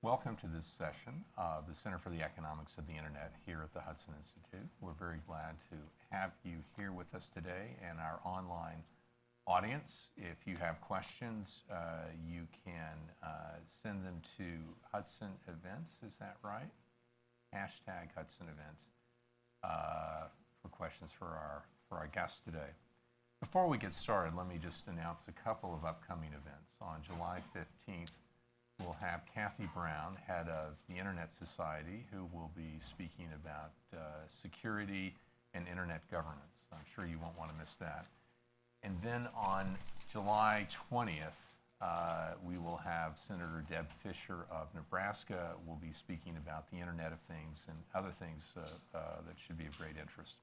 Welcome to this session of the Center for the Economics of the Internet here at the Hudson Institute. We're very glad to have you here with us today and our online audience. If you have questions, uh, you can uh, send them to Hudson Events, is that right? Hashtag Hudson Events uh, for questions for our, for our guests today. Before we get started, let me just announce a couple of upcoming events. On July 15th, we'll have Kathy Brown, head of the Internet Society, who will be speaking about uh, security and internet governance. I'm sure you won't want to miss that. And then on July 20th, uh, we will have Senator Deb Fischer of Nebraska will be speaking about the Internet of Things and other things uh, uh that should be of great interest.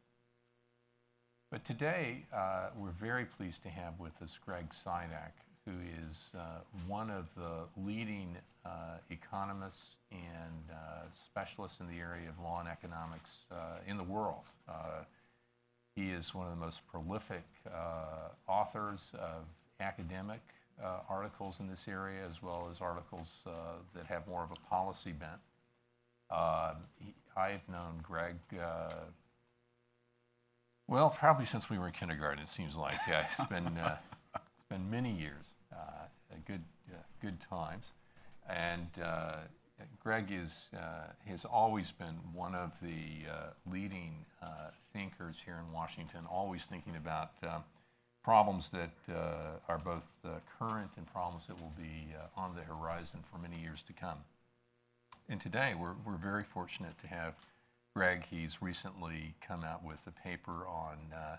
But today, uh, we're very pleased to have with us Greg Sidak, who is uh, one of the leading uh, economists and uh, specialists in the area of law and economics uh, in the world. Uh, he is one of the most prolific uh, authors of academic articles in this area, as well as articles that have more of a policy bent. He, I've known Greg well, probably since we were in kindergarten, it seems like. Uh, it's been uh, it's been many years. Uh, good, good times. And uh, Greg is, uh, has always been one of the leading thinkers here in Washington, always thinking about problems that are both current and problems that will be on the horizon for many years to come. And today, we're, we're very fortunate to have Greg. He's recently come out with a paper on uh,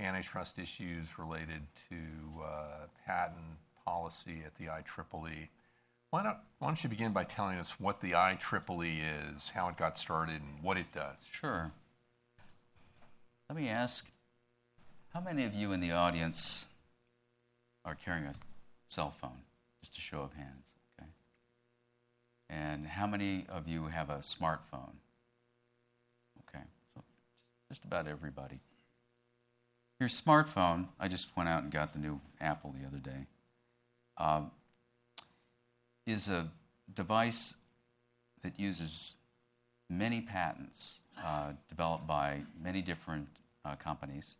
antitrust issues related to uh, patent policy at the IEEE. Why don't, why don't you begin by telling us what the IEEE is, how it got started, and what it does? Sure. Let me ask how many of you in the audience are carrying a cell phone? Just a show of hands, okay? And how many of you have a smartphone? Okay, so just about everybody. Your smartphone, I just went out and got the new Apple the other day, uh, is a device that uses many patents uh, developed by many different uh, companies.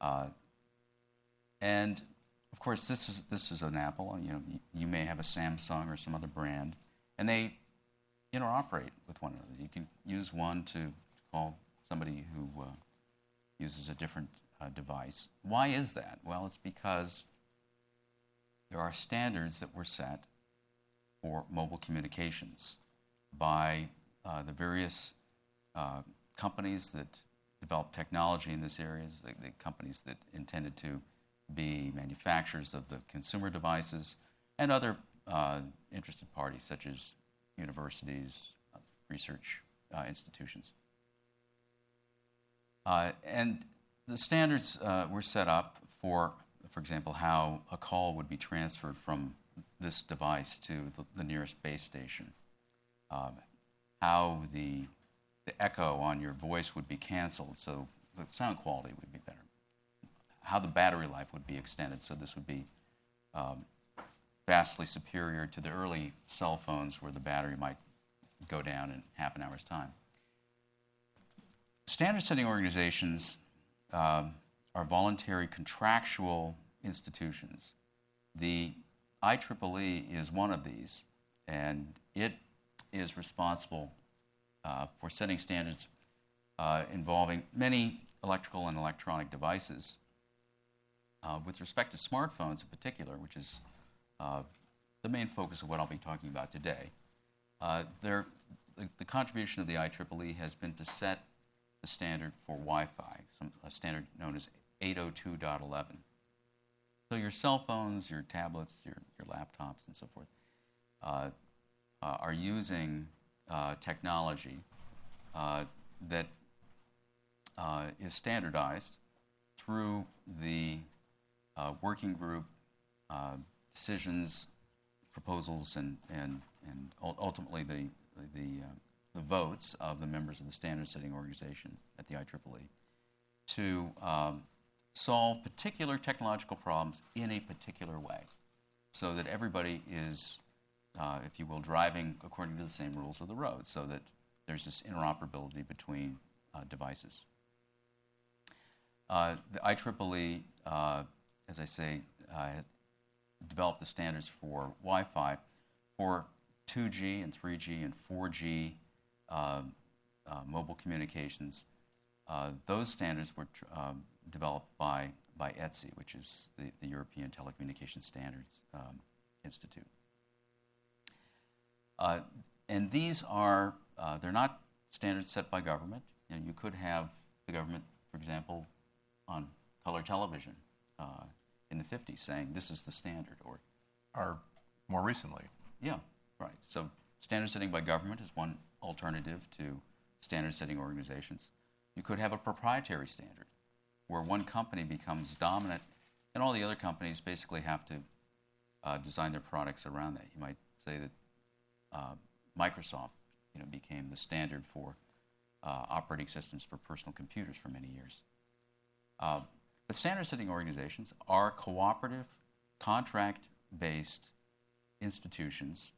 Uh, and of course, this is, this is an Apple. You, know, you may have a Samsung or some other brand, and they interoperate with one another. You can use one to call somebody who uh, uses a different uh, device. Why is that? Well, it's because there are standards that were set for mobile communications by uh, the various uh, companies that developed technology in this area, the, the, companies that intended to be manufacturers of the consumer devices, and other uh, interested parties such as universities, research uh, institutions. Uh, and the standards uh, were set up for, for example, how a call would be transferred from this device to the, the nearest base station, um, how the, the echo on your voice would be canceled so the sound quality would be better, how the battery life would be extended so this would be um, vastly superior to the early cell phones where the battery might go down in half an hour's time. Standard setting organizations um, are voluntary contractual institutions. The IEEE is one of these, and it is responsible uh, for setting standards uh, involving many electrical and electronic devices. Uh, with respect to smartphones in particular, which is uh, the main focus of what I'll be talking about today, uh, the, the contribution of the IEEE has been to set the standard for Wi-Fi, some, a standard known as 802.11. So your cell phones, your tablets, your, your laptops, and so forth uh, uh, are using uh, technology uh, that uh, is standardized through the uh, working group decisions, proposals, and, and, and ultimately the, the, the votes of the members of the standard setting organization at the IEEE to um, solve particular technological problems in a particular way so that everybody is uh, if you will, driving according to the same rules of the road so that there's this interoperability between uh, devices. Uh, the IEEE, uh, as I say, uh, has developed the standards for Wi Fi for 2G and 3G and 4G um, uh, mobile communications. Uh, those standards were tr- um, developed by, by ETSI, which is the, the European Telecommunications Standards um, Institute. Uh, and these are, uh, they're not standards set by government. You, know, you could have the government, for example, on color television uh, in the 50s saying this is the standard. Or, Or more recently, yeah, right. So standard setting by government is one alternative to standard setting organizations. You could have a proprietary standard where one company becomes dominant and all the other companies basically have to uh, design their products around that. You might say that uh, Microsoft you know, became the standard for uh, operating systems for personal computers for many years. Uh, but standard setting organizations are cooperative, contract based institutions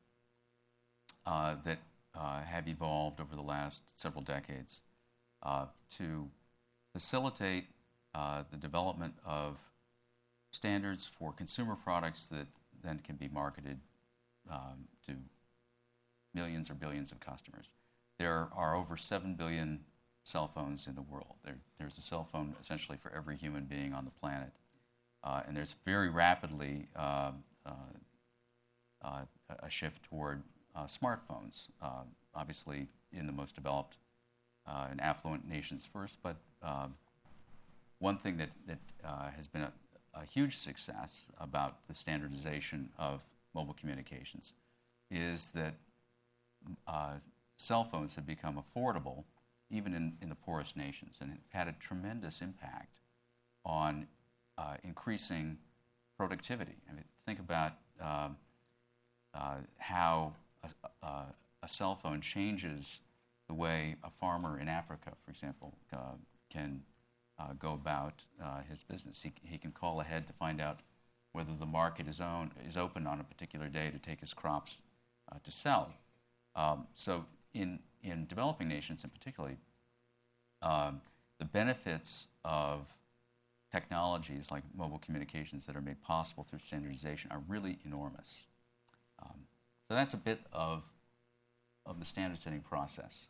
uh, that uh, have evolved over the last several decades uh, to facilitate uh, the development of standards for consumer products that then can be marketed um, to millions or billions of customers. There are over 7 billion cell phones in the world. There, there's a cell phone essentially for every human being on the planet. Uh, and there's very rapidly uh, uh, uh a shift toward smartphones, uh, obviously in the most developed and affluent nations first. But one thing that, that has been a, a, huge success about the standardization of mobile communications is that cell phones have become affordable even in, in the poorest nations, and had a tremendous impact on uh, increasing productivity. I mean, think about uh, how a, a, cell phone changes the way a farmer in Africa, for example, uh, can uh, go about uh, his business. He, he can call ahead to find out whether the market is, own, is open on a particular day to take his crops uh, to sell. Um, so in, in developing nations in particular, um, the benefits of technologies like mobile communications that are made possible through standardization are really enormous. Um, so that's a bit of, of the standard setting process.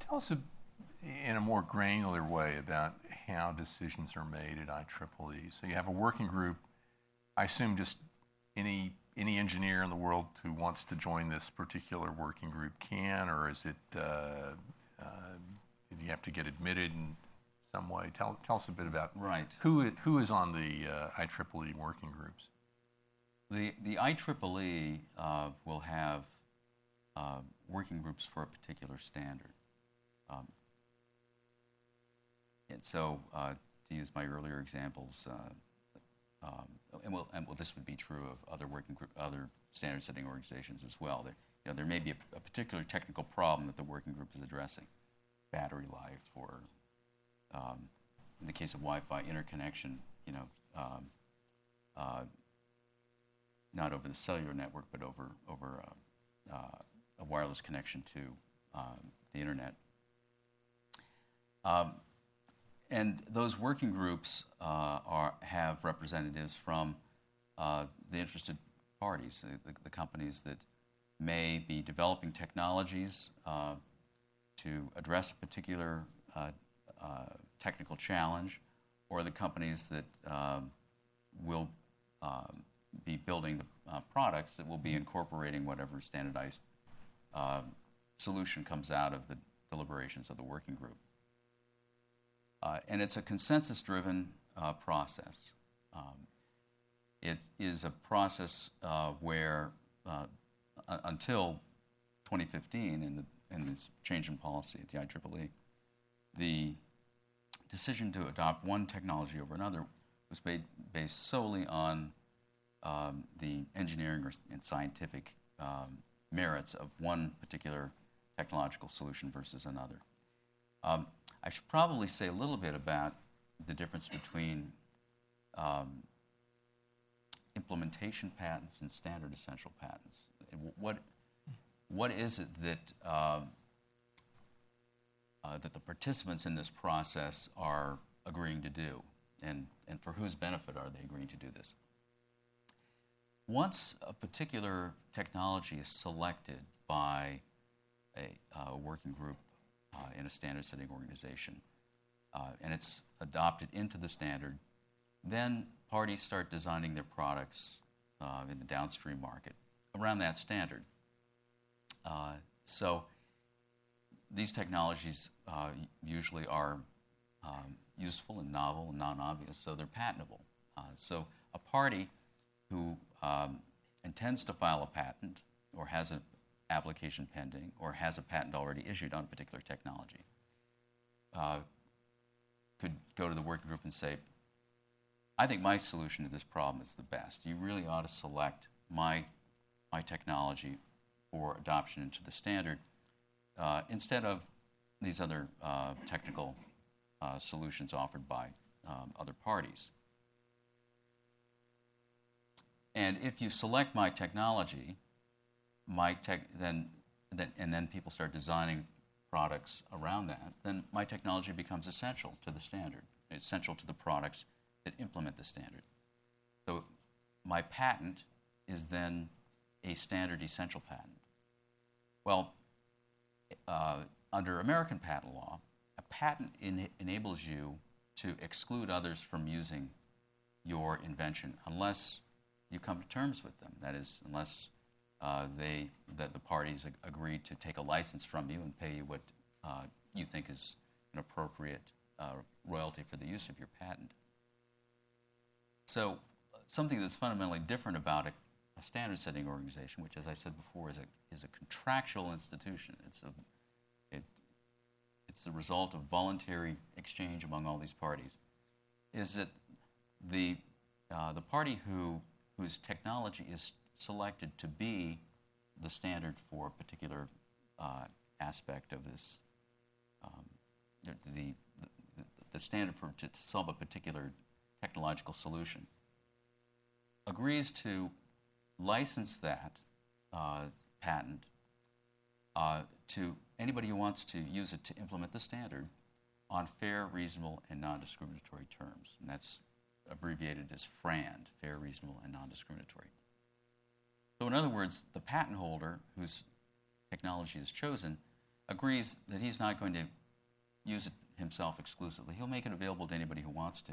Tell us a, in a more granular way about how decisions are made at IEEE. So you have a working group. I assume just any any engineer in the world who wants to join this particular working group can, or is it uh, uh, do you have to get admitted in some way? Tell, tell us a bit about right. who, who is on the uh, IEEE working groups. The, the IEEE uh, will have uh, working groups for a particular standard. Um, and so, uh, to use my earlier examples, uh, um, and, well, and well, this would be true of other working group, other standard setting organizations as well. There, you know, there may be a, a particular technical problem that the working group is addressing battery life or, um, in the case of Wi-Fi, interconnection, you know, um, uh, not over the cellular network, but over, over uh, uh, a wireless connection to um, the internet. Um, and those working groups uh, are, have representatives from uh, the interested parties, the, the, companies that may be developing technologies to address a particular technical challenge, or the companies that um, will um, be building the uh, products that will be incorporating whatever standardized uh, solution comes out of the deliberations of the working group. Uh, and it's a consensus driven uh, process. Um, it is a process where, until 2015, in this change in policy at the IEEE, the decision to adopt one technology over another was made based solely on um, the engineering or, and scientific um, merits of one particular technological solution versus another. Um, I should probably say a little bit about the difference between um, implementation patents and standard essential patents. What, what is it that, uh, uh, that the participants in this process are agreeing to do? And, and for whose benefit are they agreeing to do this? Once a particular technology is selected by a uh, working group uh, in a standard setting organization uh, and it's adopted into the standard, then parties start designing their products uh, in the downstream market around that standard. Uh, so these technologies uh, usually are um, useful and novel and non obvious, so they're patentable. so a party who um, intends to file a patent or has an application pending or has a patent already issued on a particular technology uh, could go to the working group and say, I think my solution to this problem is the best. You really ought to select my, my technology for adoption into the standard uh, instead of these other uh, technical uh, solutions offered by um, other parties. And if you select my technology, my tech, then, then, and then people start designing products around that, then my technology becomes essential to the standard, essential to the products that implement the standard. So my patent is then a standard essential patent. Well, uh, under American patent law, a patent in, enables you to exclude others from using your invention unless you come to terms with them. That is, unless uh, they, that the parties ag- agree to take a license from you and pay you what uh, you think is an appropriate uh, royalty for the use of your patent. So, something that's fundamentally different about a, a standard setting organization, which, as I said before, is a, is a contractual institution. It's, a, it, it's the result of voluntary exchange among all these parties, is that the, uh, the party who whose technology is selected to be the standard for a particular uh, aspect of this, um, the, the, the, standard for to, to, solve a particular technological solution, agrees to license that uh, patent uh, to anybody who wants to use it to implement the standard on fair, reasonable, and non discriminatory terms. And that's abbreviated as FRAND, fair, reasonable, and non discriminatory. So, in other words, the patent holder whose technology is chosen agrees that he's not going to use it himself exclusively. He'll make it available to anybody who wants to,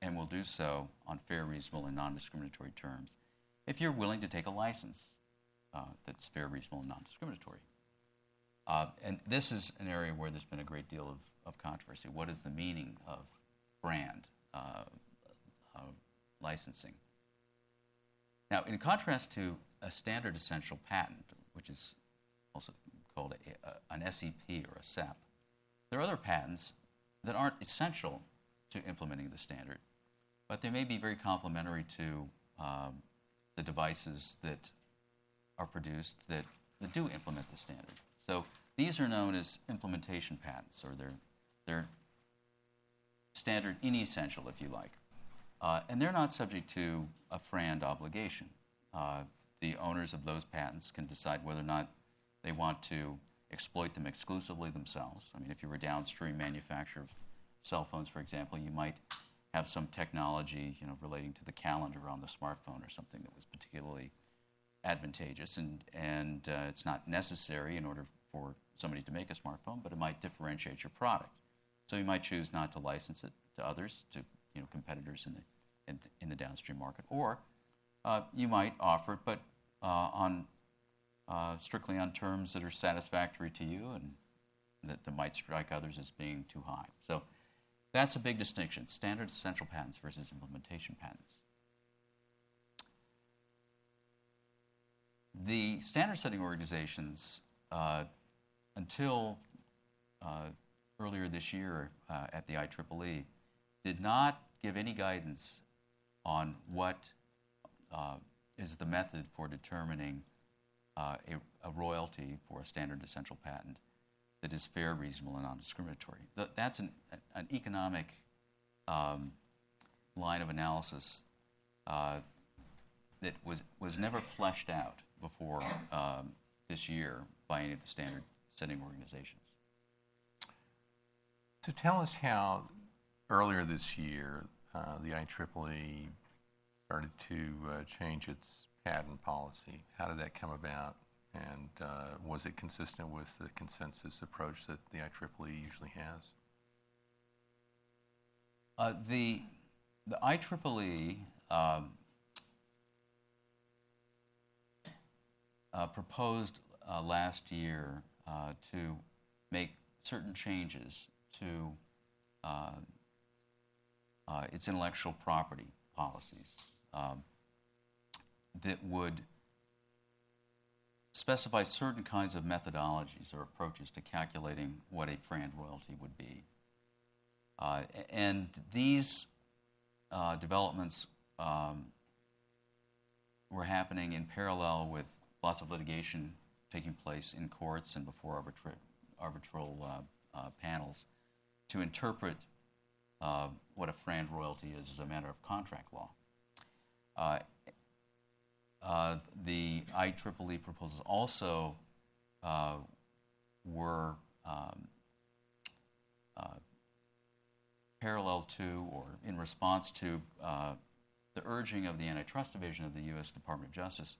and will do so on fair, reasonable, and non discriminatory terms if you're willing to take a license uh, that's fair, reasonable, and non discriminatory. Uh, and this is an area where there's been a great deal of, of controversy. What is the meaning of FRAND? Uh, uh, licensing. Now, in contrast to a standard essential patent, which is also called a, a, an SEP or a SEP, there are other patents that aren't essential to implementing the standard, but they may be very complementary to um, the devices that are produced that, that do implement the standard. So these are known as implementation patents, or they're, they're standard inessential, if you like. Uh, and they're not subject to a FRAND obligation. Uh, the owners of those patents can decide whether or not they want to exploit them exclusively themselves. I mean, if you were a downstream manufacturer of cell phones, for example, you might have some technology, you know, relating to the calendar on the smartphone or something that was particularly advantageous, and and uh, it's not necessary in order for somebody to make a smartphone, but it might differentiate your product. So you might choose not to license it to others to you know, competitors in the, in, in the downstream market. Or uh, you might offer it, but uh, on uh, strictly on terms that are satisfactory to you and that, that might strike others as being too high. So that's a big distinction standard essential patents versus implementation patents. The standard setting organizations, uh, until uh, earlier this year uh, at the IEEE, did not give any guidance on what uh, is the method for determining uh, a, a, royalty for a standard essential patent that is fair, reasonable, and non-discriminatory. That's an, an economic um, line of analysis uh, that was, was never fleshed out before um, this year by any of the standard setting organizations. So tell us how earlier this year uh, the IEEE started to uh, change its patent policy. How did that come about? And uh, was it consistent with the consensus approach that the IEEE usually has? Uh, the the IEEE um, uh, proposed uh, last year to make certain changes to uh, its intellectual property policies um, that would specify certain kinds of methodologies or approaches to calculating what a FRAND royalty would be. Uh, and these uh, developments um, were happening in parallel with lots of litigation taking place in courts and before arbitra- arbitral uh, uh, panels to interpret uh, what a FRAND royalty is as a matter of contract law. Uh, uh, the IEEE proposals also uh, were um, parallel to or in response to the urging of the Antitrust Division of the U.S. Department of Justice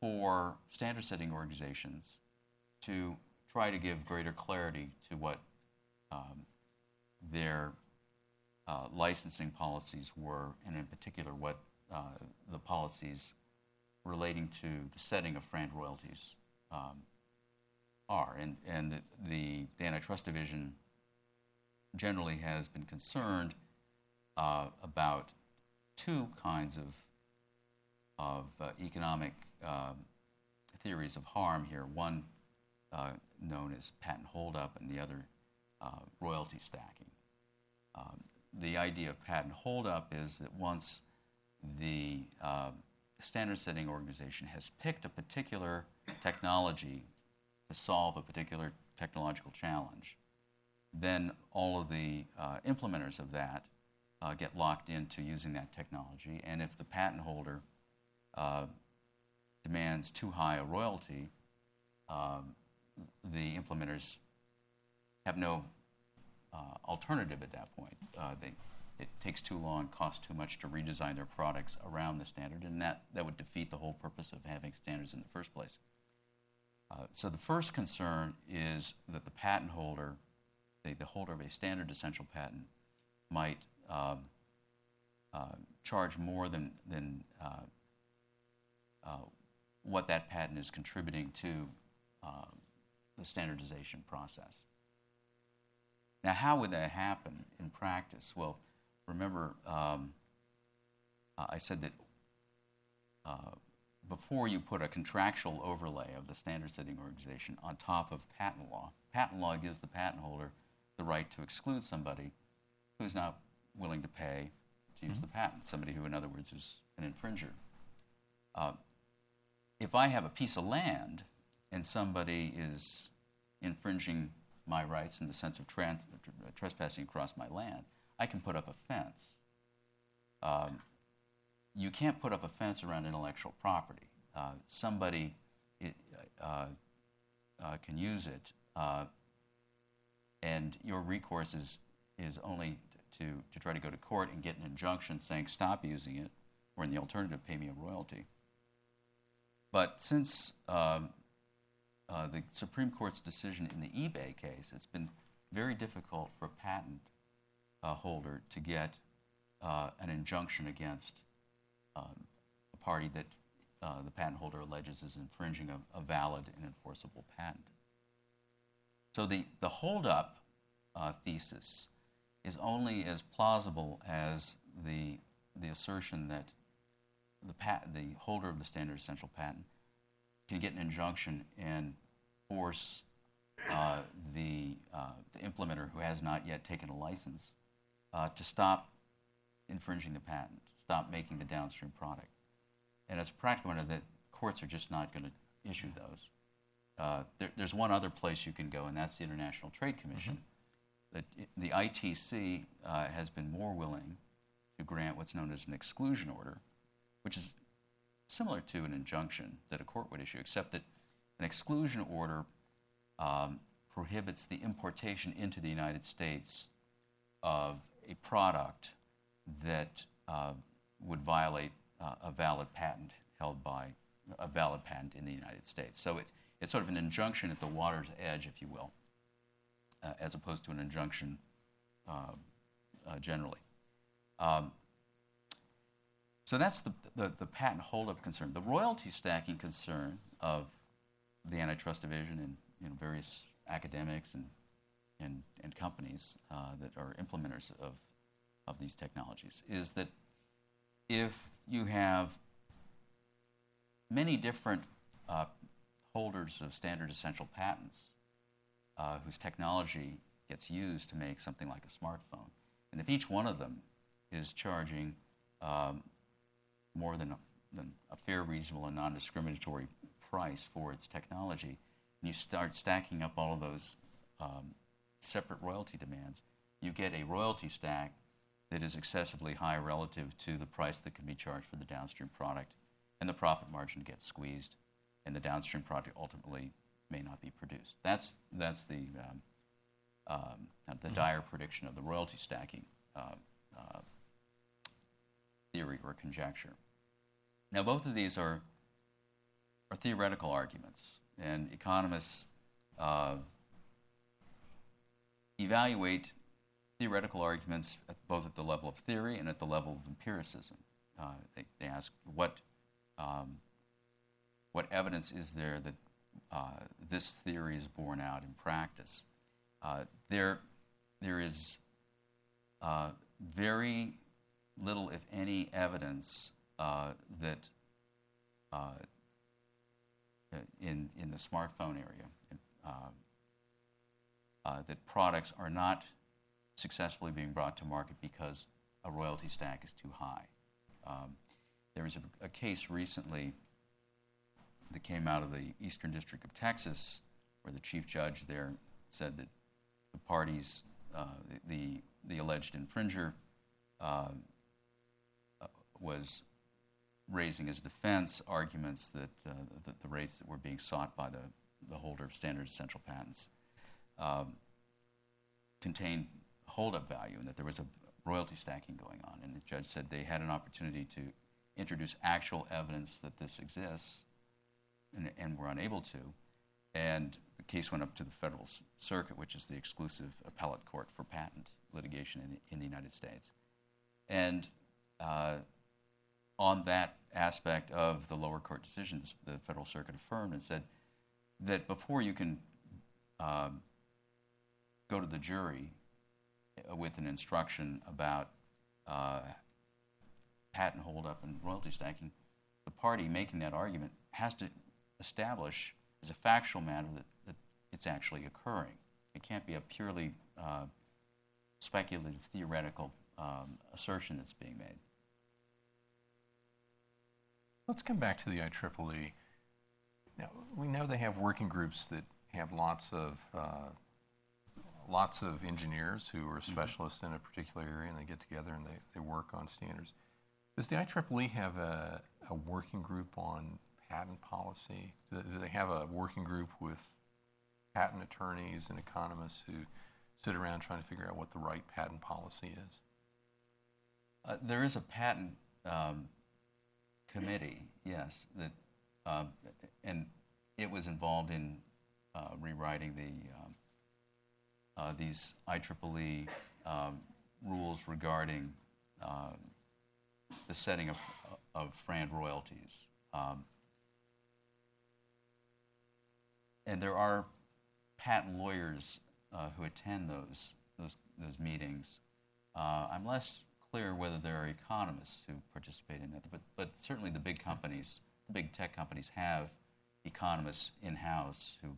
for standard setting organizations to try to give greater clarity to what um, their uh, licensing policies were, and in particular, what uh, the policies relating to the setting of FRAND royalties um, are. And, and the, the, the, Antitrust Division generally has been concerned uh, about two kinds of, of uh, economic um, theories of harm here. One uh, known as patent holdup, and the other uh, royalty stacking. Um, the idea of patent holdup is that once the uh, standard setting organization has picked a particular technology to solve a particular technological challenge, then all of the uh, implementers of that uh, get locked into using that technology. And if the patent holder uh, demands too high a royalty, um, the implementers have no alternative at that point. Uh, they, it takes too long, costs too much to redesign their products around the standard, and that, that would defeat the whole purpose of having standards in the first place. Uh, so the first concern is that the patent holder, the, the holder of a standard essential patent, might um, uh, charge more than, than uh, uh, what that patent is contributing to the standardization process. Now, how would that happen in practice? Well, remember, um, I said that uh, before you put a contractual overlay of the standard setting organization on top of patent law, patent law gives the patent holder the right to exclude somebody who's not willing to pay to use mm-hmm. the patent, somebody who, in other words, is an infringer. Uh, if I have a piece of land and somebody is infringing my rights in the sense of trans- trespassing across my land, I can put up a fence. Um, you can't put up a fence around intellectual property. Uh, somebody it, uh, uh, can use it, uh, and your recourse is, is only to, to try to go to court and get an injunction saying stop using it, or in the alternative, pay me a royalty. But since um, uh, the Supreme Court's decision in the eBay case, it's been very difficult for a patent uh, holder to get uh, an injunction against um, a party that uh, the patent holder alleges is infringing a, a, valid and enforceable patent. So the, the holdup uh, thesis is only as plausible as the, the assertion that the, pat- the holder of the standard essential patent can get an injunction and force uh, the, uh, the implementer who has not yet taken a license uh, to stop infringing the patent, stop making the downstream product. And as a practical matter, the courts are just not going to issue those. Uh, there, there's one other place you can go, and that's the International Trade Commission. Mm-hmm. The, the ITC uh, has been more willing to grant what's known as an exclusion order, which is similar to an injunction that a court would issue, except that an exclusion order um, prohibits the importation into the United States of a product that uh, would violate uh, a valid patent held by a valid patent in the United States. So it, it's sort of an injunction at the water's edge, if you will, uh, as opposed to an injunction uh, uh, generally. Um, so that's the, the, the patent holdup concern. The royalty stacking concern of the antitrust division and you know, various academics and, and, and companies uh, that are implementers of, of these technologies is that if you have many different uh, holders of standard essential patents uh, whose technology gets used to make something like a smartphone, and if each one of them is charging um, more than a, than a fair, reasonable, and non discriminatory price for its technology, and you start stacking up all of those um, separate royalty demands, you get a royalty stack that is excessively high relative to the price that can be charged for the downstream product, and the profit margin gets squeezed, and the downstream product ultimately may not be produced. That's, that's the, um, um, the dire prediction of the royalty stacking uh, uh, theory or conjecture. Now, both of these are, are theoretical arguments, and economists uh, evaluate theoretical arguments at both at the level of theory and at the level of empiricism. Uh, they, they, ask what, um, what evidence is there that uh, this theory is borne out in practice. Uh, there, there is uh, very little, if any, evidence that uh, in, in the smartphone area that products are not successfully being brought to market because a royalty stack is too high. Um, there was a, case recently that came out of the Eastern District of Texas where the chief judge there said that the parties, uh, the, the alleged infringer, uh, was raising as defense arguments that, uh, that the rates that were being sought by the, the holder of standard essential patents um, contained holdup value and that there was a royalty stacking going on. And the judge said they had an opportunity to introduce actual evidence that this exists and, and were unable to. And the case went up to the Federal Circuit, which is the exclusive appellate court for patent litigation in the, in the United States. And uh, on that aspect of the lower court decisions, the Federal Circuit affirmed and said that before you can um, go to the jury with an instruction about uh, patent holdup and royalty stacking, the party making that argument has to establish as a factual matter that, that it's actually occurring. It can't be a purely uh, speculative, theoretical um, assertion that's being made. Let's come back to the IEEE. Now, we know they have working groups that have lots of uh, lots of engineers who are mm-hmm. specialists mm-hmm. in a particular area and they get together and they, they work on standards. Does the IEEE have a, a working group on patent policy? Do, do they have a working group with patent attorneys and economists who sit around trying to figure out what the right patent policy is? Uh, there is a patent um, committee, yes, that, uh, and it was involved in uh, rewriting the um, uh, these IEEE um, rules regarding um, the setting of, of FRAND royalties. Um, and there are patent lawyers uh, who attend those, those, those meetings. Uh, I'm less clear whether there are economists who participate in that, but, but certainly the big companies, the big tech companies have economists in-house who,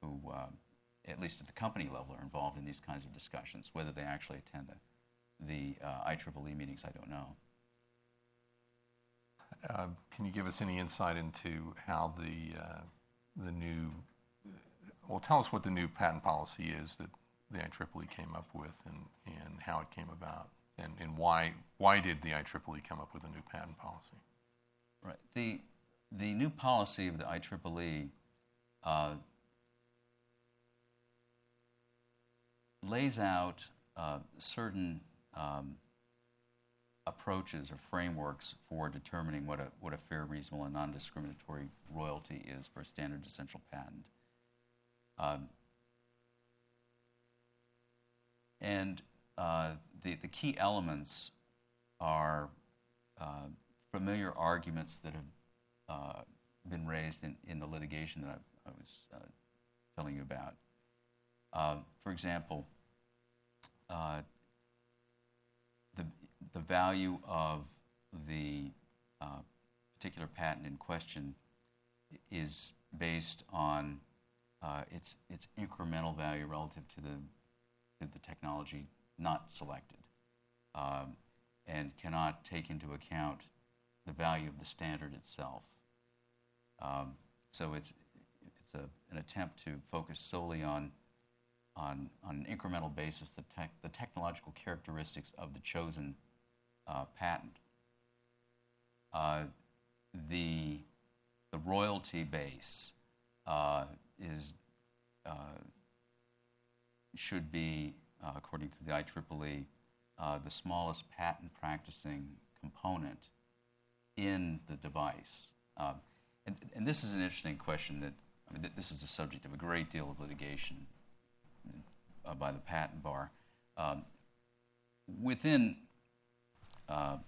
who um, at least at the company level, are involved in these kinds of discussions. Whether they actually attend the, the uh, IEEE meetings, I don't know. Uh, can you give us any insight into how the uh, the new well tell us what the new patent policy is that the IEEE came up with and, and how it came about and, and why why did the IEEE come up with a new patent policy? Right. The, the new policy of the IEEE uh, lays out uh, certain um, approaches or frameworks for determining what a, what a fair, reasonable, and non discriminatory royalty is for a standard essential patent. Um, and uh, the, the key elements are uh, familiar arguments that have uh, been raised in, in the litigation that I, I was uh, telling you about. Uh, for example, uh, the, the value of the particular patent in question is based on its, its incremental value relative to the, to the technology not selected um, and cannot take into account the value of the standard itself. Um, so it's, it's a, an attempt to focus solely on, on, on an incremental basis the, tech, the technological characteristics of the chosen uh, patent. Uh, the, the royalty base uh, is, uh, should be, uh, according to the IEEE, uh, the smallest patent practicing component in the device. Um, and, and, this is an interesting question that, I mean, th- this is the subject of a great deal of litigation uh, by the patent bar. Um, within uh,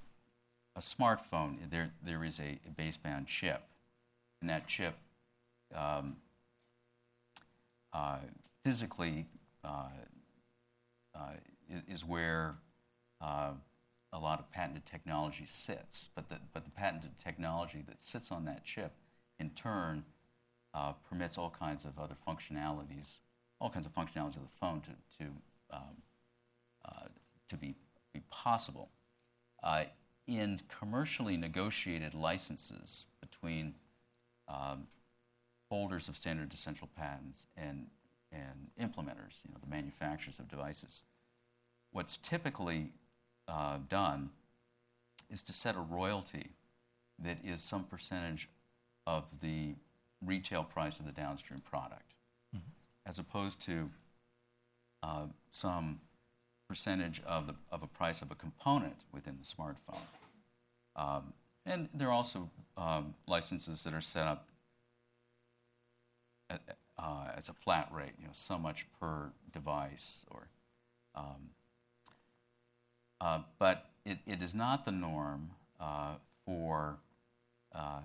a smartphone, there, there is a, a, baseband chip, and that chip um, uh, physically uh, uh, is, is where uh, a lot of patented technology sits. But the, but the patented technology that sits on that chip, in turn, uh, permits all kinds of other functionalities, all kinds of functionalities of the phone to, to, um, uh, to be, be possible. Uh, in commercially negotiated licenses between um, holders of standard essential patents and, and implementers, you know, the manufacturers of devices, what's typically uh, done is to set a royalty that is some percentage of the retail price of the downstream product, mm-hmm. as opposed to uh, some percentage of, the, of a price of a component within the smartphone. Um, and there are also um, licenses that are set up at, uh, as a flat rate, you know, so much per device or um, but it, it is not the norm uh, for uh,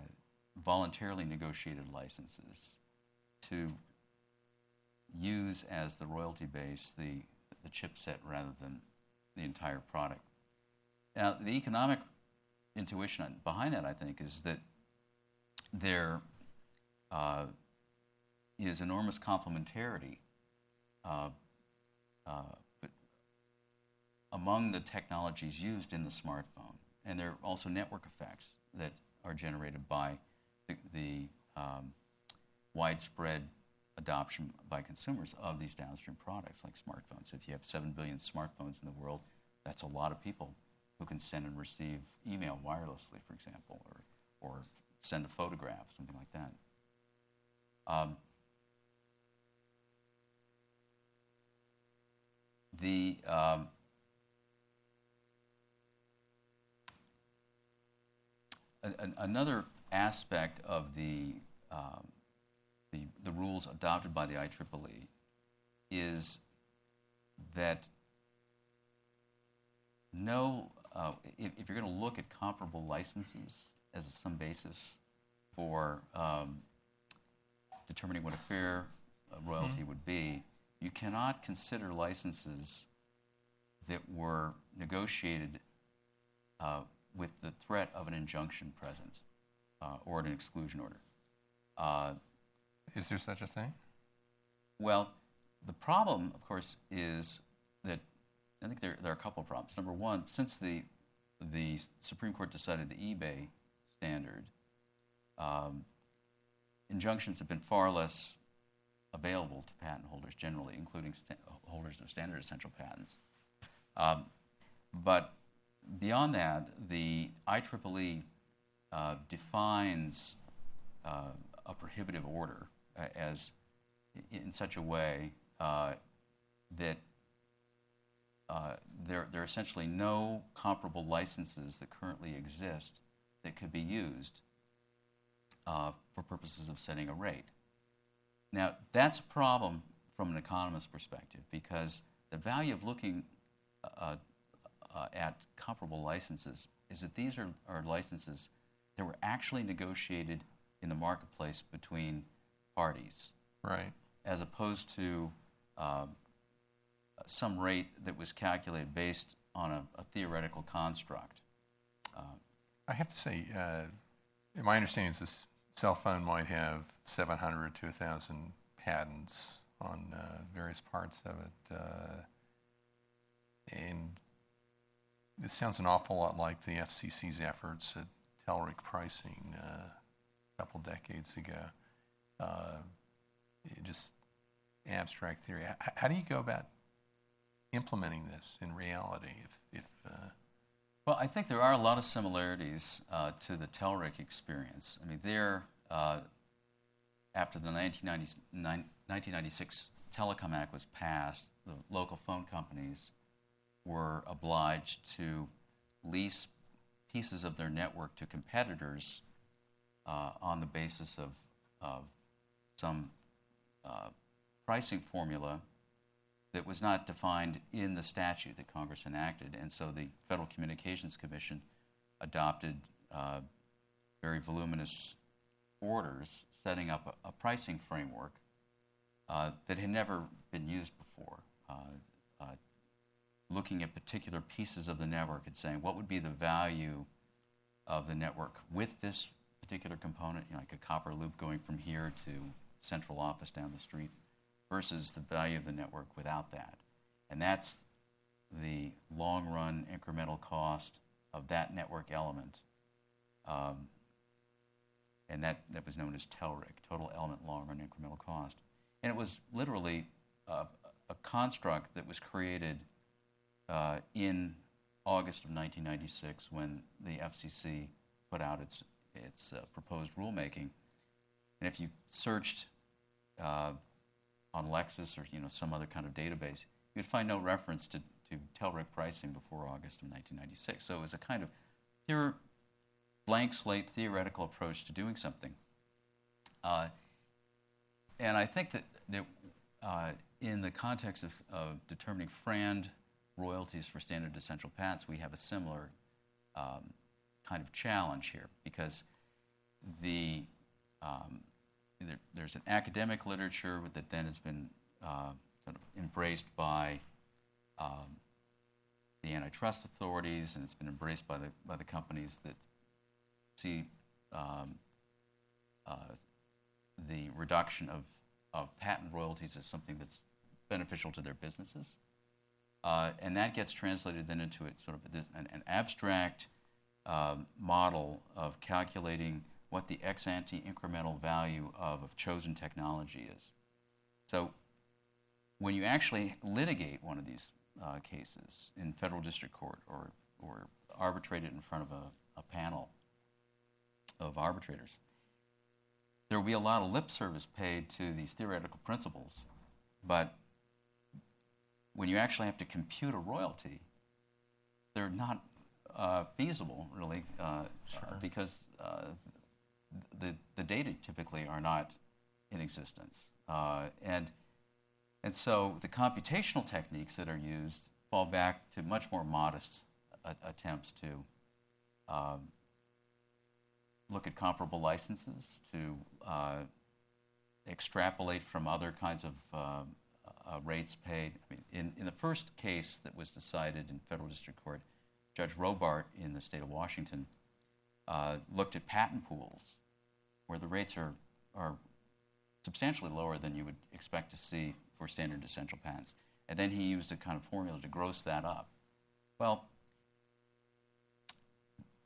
voluntarily negotiated licenses to use as the royalty base the, the chipset rather than the entire product. Now, the economic intuition behind that, I think, is that there uh, is enormous complementarity uh, uh, among the technologies used in the smartphone. And there are also network effects that are generated by the, the um, widespread adoption by consumers of these downstream products like smartphones. If you have 7 billion smartphones in the world, that's a lot of people who can send and receive email wirelessly, for example, or, or send a photograph, something like that. Um, the um, another aspect of the, um, the, the rules adopted by the IEEE is that no, uh, if, if, you're going to look at comparable licenses as some basis for um, determining what a fair uh, royalty mm-hmm. would be, you cannot consider licenses that were negotiated uh, with the threat of an injunction present uh, or an exclusion order. Uh, is there such a thing? Well, the problem, of course, is that I think there, there are a couple of problems. Number one, since the, the Supreme Court decided the eBay standard, um, injunctions have been far less available to patent holders generally, including sta- holders of standard essential patents. Um, but beyond that, the IEEE uh, defines uh, a prohibitive order uh, as in such a way uh, that uh, there, there are essentially no comparable licenses that currently exist that could be used for purposes of setting a rate. Now, that's a problem from an economist's perspective because the value of looking uh, uh, at comparable licenses is that these are, are licenses that were actually negotiated in the marketplace between parties Right. as opposed to uh, some rate that was calculated based on a, a theoretical construct. I have to say, uh, my understanding is this cell phone might have 700 to 1,000 patents on uh, various parts of it. Uh, and this sounds an awful lot like the FCC's efforts at TELRIC pricing uh, a couple decades ago. Uh, just abstract theory. H- how do you go about implementing this in reality? If, if uh, Well, I think there are a lot of similarities uh, to the TELRIC experience. I mean, there, uh, after the 1990, 1996 Telecom Act was passed, the local phone companies were obliged to lease pieces of their network to competitors uh, on the basis of, of some uh, pricing formula that was not defined in the statute that Congress enacted. And so the Federal Communications Commission adopted uh, very voluminous orders setting up a, a pricing framework uh, that had never been used before. Uh, looking at particular pieces of the network and saying what would be the value of the network with this particular component, you know, like a copper loop going from here to central office down the street, versus the value of the network without that. And that's the long run incremental cost of that network element. Um, and that, that was known as TELRIC, total element long run incremental cost. And it was literally a, a construct that was created in August of 1996 when the FCC put out its, its uh, proposed rulemaking. And if you searched uh, on Lexis or you know some other kind of database, you'd find no reference to, to TELRIC pricing before August of 1996. So it was a kind of pure blank slate theoretical approach to doing something. Uh, and I think that, that uh, in the context of, of determining FRAND royalties for standard essential patents, we have a similar um, kind of challenge here because the um, there, there's an academic literature that then has been uh, sort of embraced by um, the antitrust authorities, and it's been embraced by the by the companies that see um, uh, the reduction of, of patent royalties as something that's beneficial to their businesses. Uh, and that gets translated then into sort of this, an, an, abstract um, model of calculating what the ex ante incremental value of a chosen technology is. So when you actually litigate one of these uh, cases in federal district court or, or arbitrate it in front of a, a panel of arbitrators, there will be a lot of lip service paid to these theoretical principles, but when you actually have to compute a royalty, they're not uh, feasible, really, uh, Sure. because uh, the, the data typically are not in existence. Uh, and, and so the computational techniques that are used fall back to much more modest a- attempts to um, look at comparable licenses, to uh, extrapolate from other kinds of um, uh, rates paid. I mean, in, in the first case that was decided in federal district court, Judge Robart in the state of Washington uh, looked at patent pools where the rates are, are substantially lower than you would expect to see for standard essential patents. And then he used a kind of formula to gross that up. Well,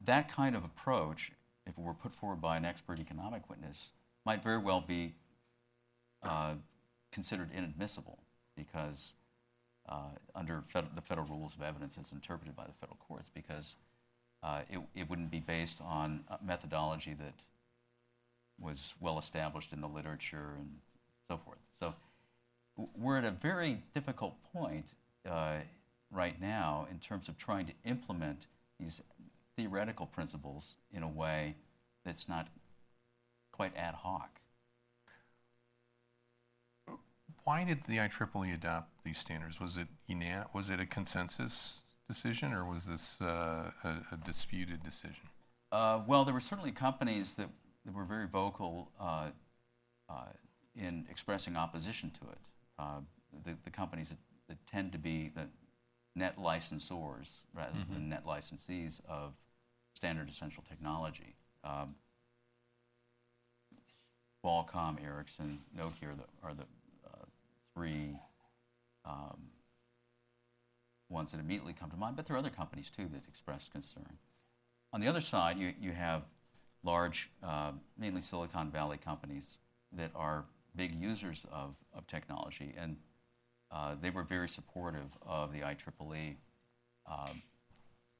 that kind of approach, if it were put forward by an expert economic witness, might very well be uh, considered inadmissible because uh, under fed- the federal rules of evidence as interpreted by the federal courts, because uh, it, it wouldn't be based on methodology that was well established in the literature and so forth. So we're at a very difficult point uh, right now in terms of trying to implement these theoretical principles in a way that's not quite ad hoc. Why did the IEEE adopt these standards? Was it unan- was it a consensus decision, or was this uh, a, a disputed decision? Uh, well, there were certainly companies that, that were very vocal uh, uh, in expressing opposition to it. Uh, the, the companies that, that, tend to be the net licensors rather mm-hmm. than net licensees of standard essential technology. Um, Qualcomm, Ericsson, Nokia are the, are the three um, ones that immediately come to mind, but there are other companies too that expressed concern. On the other side, you, you have large, uh, mainly Silicon Valley companies that are big users of, of technology, and uh, they were very supportive of the IEEE um,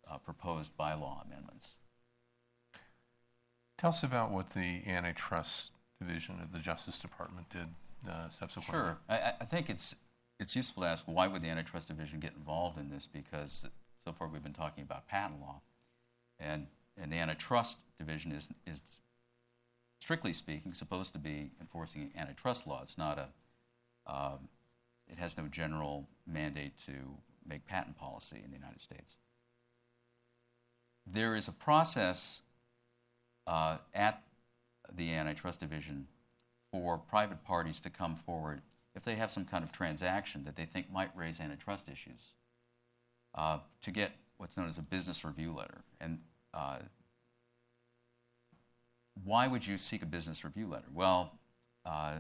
uh, proposed bylaw amendments. Tell us about what the antitrust division of the Justice Department did uh, subsequently. Sure. I, I, think it's it's useful to ask why would the antitrust division get involved in this because so far we've been talking about patent law, and and the antitrust division is is strictly speaking supposed to be enforcing antitrust law. It's not a um, it has no general mandate to make patent policy in the United States. There is a process uh, at the antitrust division for private parties to come forward if they have some kind of transaction that they think might raise antitrust issues, uh, to get what's known as a business review letter. And uh, why would you seek a business review letter? Well, uh,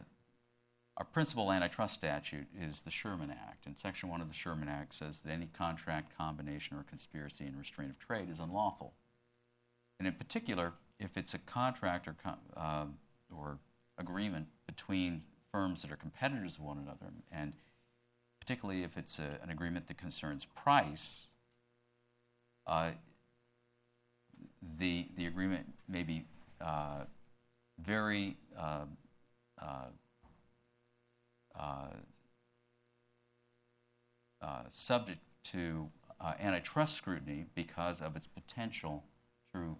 our principal antitrust statute is the Sherman Act, and Section 1 of the Sherman Act says that any contract, combination, or conspiracy in restraint of trade is unlawful. And in particular, if it's a contract or, uh, or agreement between firms that are competitors of one another, and particularly if it's a, an agreement that concerns price, uh, the, the agreement may be uh, very uh, uh, uh, subject to antitrust scrutiny because of its potential to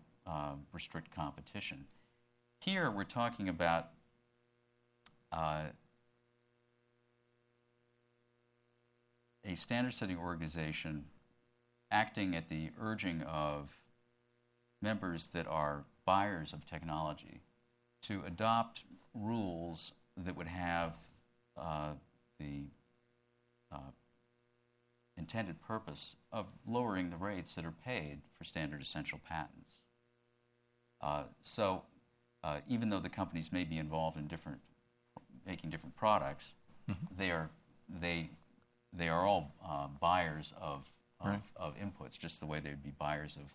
restrict competition. Here, we're talking about uh, a standard setting organization acting at the urging of members that are buyers of technology to adopt rules that would have uh, the uh, intended purpose of lowering the rates that are paid for standard essential patents. Uh, so, uh, even though the companies may be involved in different making different products, mm-hmm. they are they they are all uh, buyers of of, right. of, inputs, just the way they would be buyers of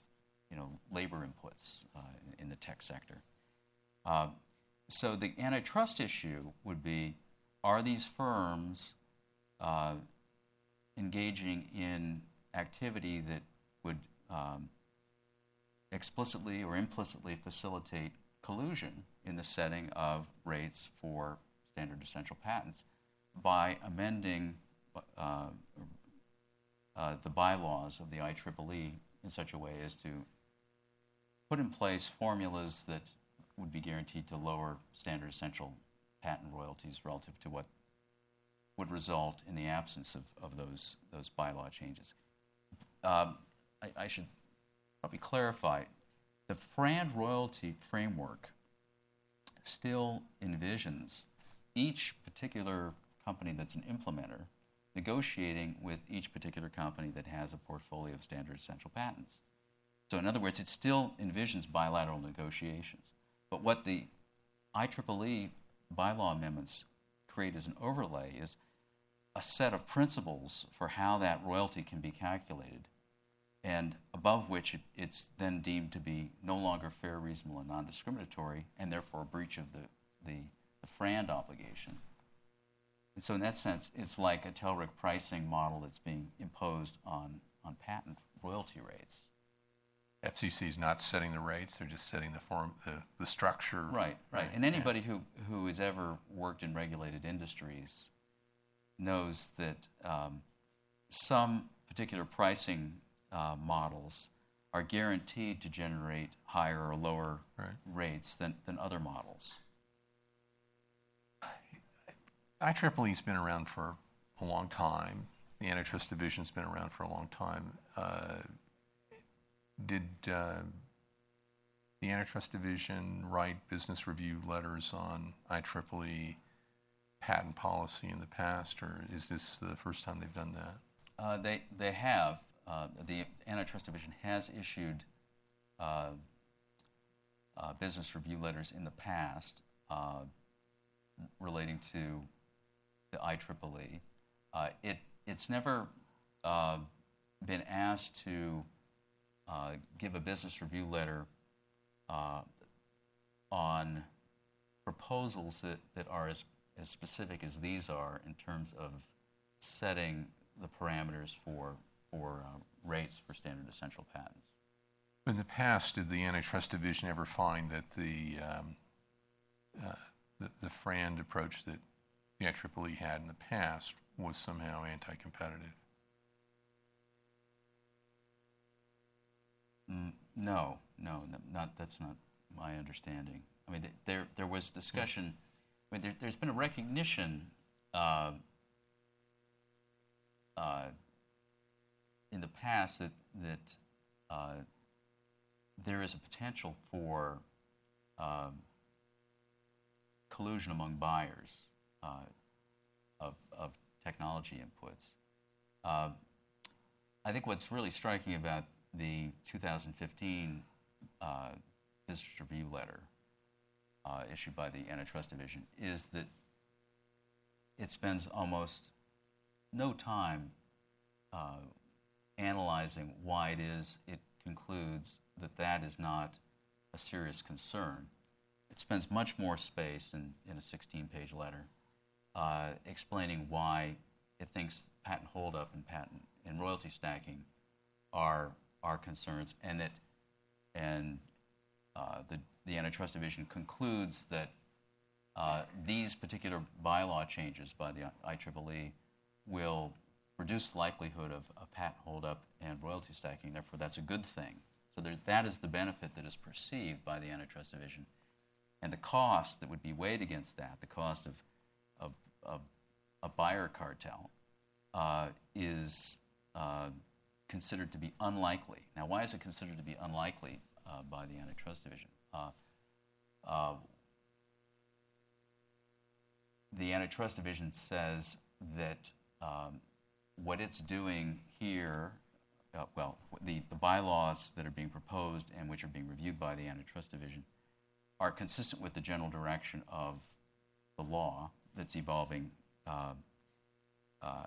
you know labor inputs uh, in, in, the tech sector. Uh, so the antitrust issue would be: Are these firms uh, engaging in activity that would um, explicitly or implicitly facilitate collusion in the setting of rates for standard essential patents by amending uh, uh, the bylaws of the IEEE in such a way as to put in place formulas that would be guaranteed to lower standard essential patent royalties relative to what would result in the absence of, of those, those bylaw changes. Um, I, I should probably clarify the FRAND royalty framework still envisions each particular company that's an implementer negotiating with each particular company that has a portfolio of standard essential patents. So, in other words, it still envisions bilateral negotiations. But what the IEEE bylaw amendments create as an overlay is a set of principles for how that royalty can be calculated, and above which it, it's then deemed to be no longer fair, reasonable, and non discriminatory, and therefore a breach of the, the the FRAND obligation. And so, in that sense, it's like a TELRIC pricing model that's being imposed on, on patent royalty rates. FCC is not setting the rates; they're just setting the form, the, the structure. Right, right. And anybody who, who has ever worked in regulated industries knows that um, some particular pricing uh, models are guaranteed to generate higher or lower Right. rates than, than other models. IEEE's been around for a long time. The antitrust division's been around for a long time. Uh, did uh, the antitrust division write business review letters on IEEE patent policy in the past, or is this the first time they've done that? Uh, they, they have. Uh, the antitrust division has issued uh, uh, business review letters in the past relating to the IEEE. Uh, it, it's never uh, been asked to uh, give a business review letter uh, on proposals that, that are as, as specific as these are in terms of setting the parameters for, for uh, rates for standard essential patents. In the past, did the antitrust division ever find that the um, uh, the, the FRAND approach that the IEEE had in the past was somehow anti-competitive? Mm, No, no, not, that's not my understanding. I mean, th- there, there was discussion, I mean, there, there's been a recognition uh, uh, in the past that, that uh, there is a potential for um, collusion among buyers of, of technology inputs. Uh, I think what's really striking about the 2015 uh, business review letter uh, issued by the Antitrust Division is that it spends almost no time uh, analyzing why it is it concludes that that is not a serious concern. It spends much more space in, in a 16 page letter uh, explaining why it thinks patent holdup and patent and royalty stacking are are concerns, and that and uh, the the antitrust division concludes that uh, these particular bylaw changes by the IEEE will reduce likelihood of, a patent holdup and royalty stacking. Therefore, that's a good thing. So there, that is the benefit that is perceived by the antitrust division, and the cost that would be weighed against that, the cost of of a buyer cartel, uh, is uh, considered to be unlikely. Now, why is it considered to be unlikely uh, by the antitrust division? Uh, uh, the antitrust division says that um, what it's doing here, uh, well, the, the bylaws that are being proposed and which are being reviewed by the antitrust division are consistent with the general direction of the law that's evolving uh, uh,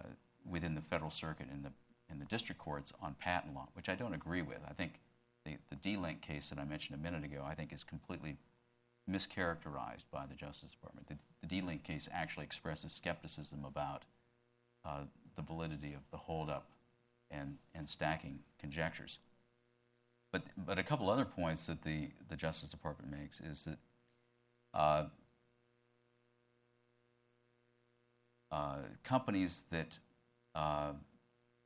within the federal circuit and the, and the district courts on patent law, which I don't agree with. I think the, the D-Link case that I mentioned a minute ago, I think is completely mischaracterized by the Justice Department. The, the D-Link case actually expresses skepticism about uh, the validity of the holdup and, and stacking conjectures. But, but a couple other points that the, the Justice Department makes is that uh, uh, companies that uh,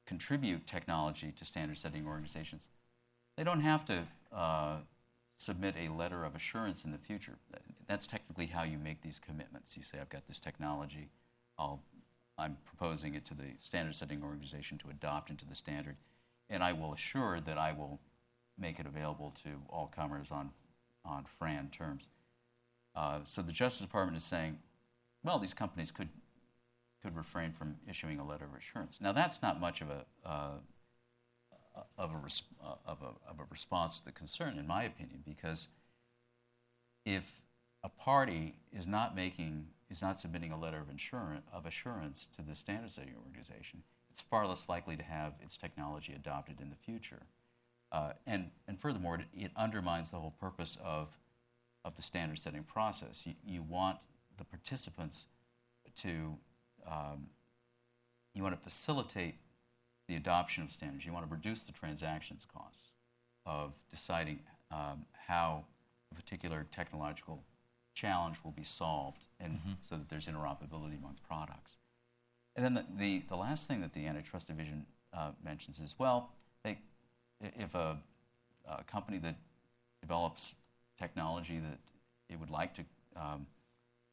contribute technology to standard setting organizations, they don't have to uh, submit a letter of assurance in the future. That's technically how you make these commitments. You say, I've got this technology, I'll, I'm proposing it to the standard setting organization to adopt into the standard, and I will assure that I will make it available to all comers on, on FRAND terms. Uh, so the Justice Department is saying, well, these companies could could refrain from issuing a letter of assurance. Now, that's not much of a uh, of a, res- uh, of a of a response to the concern, in my opinion, because if a party is not making is not submitting a letter of insurance of assurance to the standard setting organization, it's far less likely to have its technology adopted in the future. Uh, and, and furthermore, it, it undermines the whole purpose of, of the standard setting process. You, you want the participants to um, you want to facilitate the adoption of standards. You want to reduce the transactions costs. of deciding um, how a particular technological challenge will be solved, and so that there's interoperability among products. And then the, the, the last thing that the antitrust division uh, mentions is well, they, if a, a company that develops technology that it would like to um,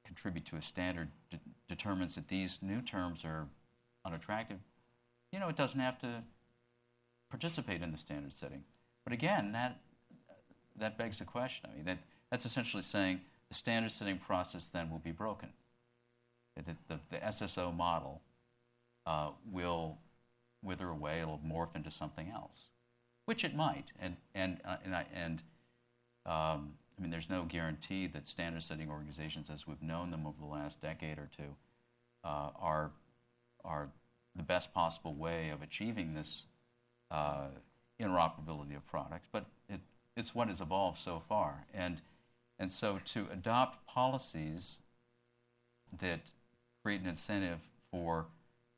contribute to a standard de- determines that these new terms are unattractive, you know, it doesn't have to participate in the standard setting. But again, that that begs the question. I mean, that, that's essentially saying the standard setting process then will be broken. The, the, the SSO model uh, will wither away, it'll morph into something else, which it might. And, and, uh, and, I, and um, I mean, there's no guarantee that standard setting organizations, as we've known them over the last decade or two, uh, are, are the best possible way of achieving this uh, interoperability of products, but it, it's what has evolved so far. And, and so to adopt policies that create an incentive for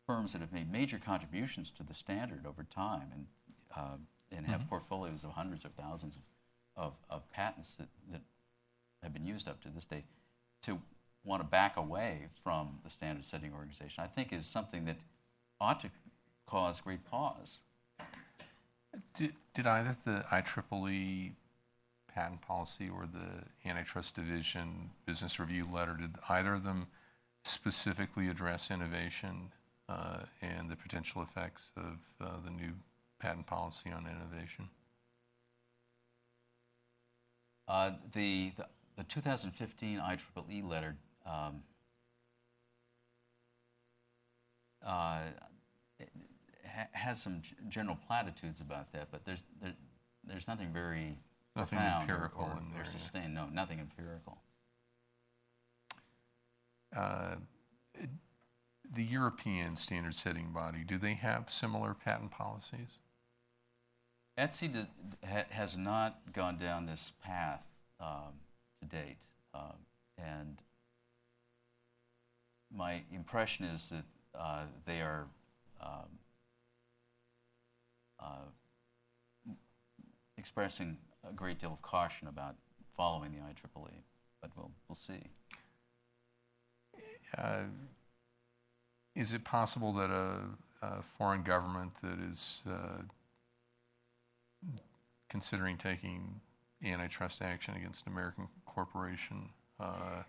firms that have made major contributions to the standard over time and, uh, and have portfolios of hundreds of thousands of, of, of patents that, that have been used up to this day, to want to back away from the standard setting organization, I think is something that ought to cause great pause. Did, did either the IEEE patent policy or the antitrust division business review letter, did either of them specifically address innovation uh, and the potential effects of uh, the new patent policy on innovation? Uh, the, the, the 2015 IEEE letter um, uh, ha- has some g- general platitudes about that, but there's, there, there's nothing very Nothing profound empirical or, in there, or yeah. sustained. No, nothing empirical. Uh, the European standard setting body, do they have similar patent policies? ETSI does, ha, has not gone down this path um, to date, um, and my impression is that uh, they are um, uh, expressing a great deal of caution about following the IEEE, but we'll, we'll see. Uh, is it possible that a, a foreign government that is uh, considering taking antitrust action against an American corporation, uh,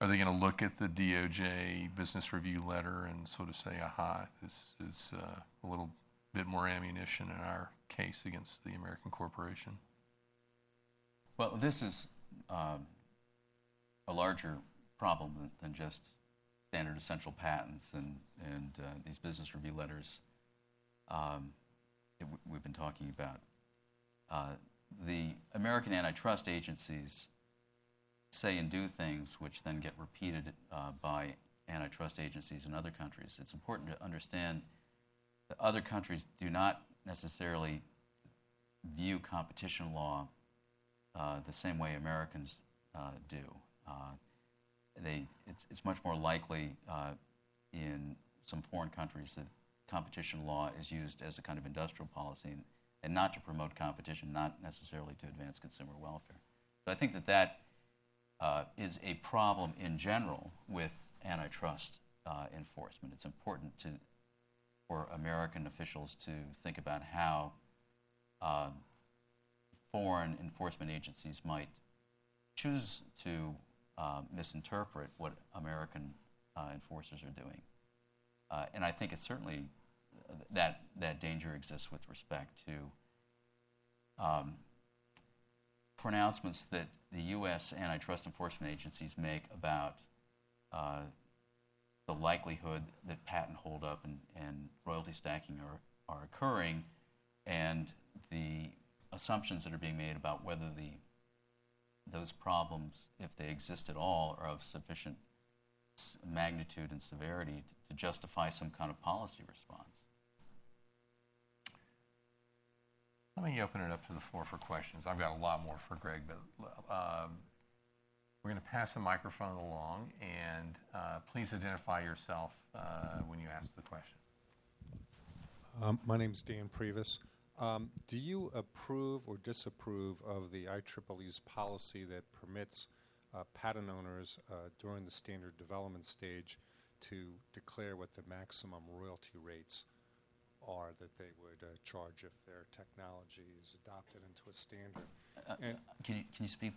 are they going to look at the DOJ business review letter and sort of say, aha, this is uh, a little bit more ammunition in our case against the American corporation? Well, this is um, a larger problem than, just standard essential patents and, and uh, these business review letters um, we've been talking about. Uh, the American antitrust agencies say and do things which then get repeated uh, by antitrust agencies in other countries. It's important to understand that other countries do not necessarily view competition law uh, the same way Americans uh, do. Uh, they, it's, it's much more likely uh, in some foreign countries that competition law is used as a kind of industrial policy and, and not to promote competition, not necessarily to advance consumer welfare. So I think that that uh, is a problem in general with antitrust uh, enforcement. It's important to, for American officials to think about how uh, foreign enforcement agencies might choose to uh, misinterpret what American uh, enforcers are doing. Uh, and I think it's certainly that that danger exists with respect to um, pronouncements that the U.S. antitrust enforcement agencies make about uh, the likelihood that patent holdup and, and royalty stacking are, are occurring, and the assumptions that are being made about whether the those problems, if they exist at all, are of sufficient magnitude and severity t- to justify some kind of policy response. Let me open it up to the floor for questions. I've got a lot more for Greg, but um, we're going to pass the microphone along, and uh, please identify yourself uh, when you ask the question. Um, my name's Dan Previs. Um, do you approve or disapprove of the IEEE's policy that permits uh, patent owners during the standard development stage to declare what the maximum royalty rates are that they would uh, charge if their technology is adopted into a standard? Uh, And- Can you, can you speak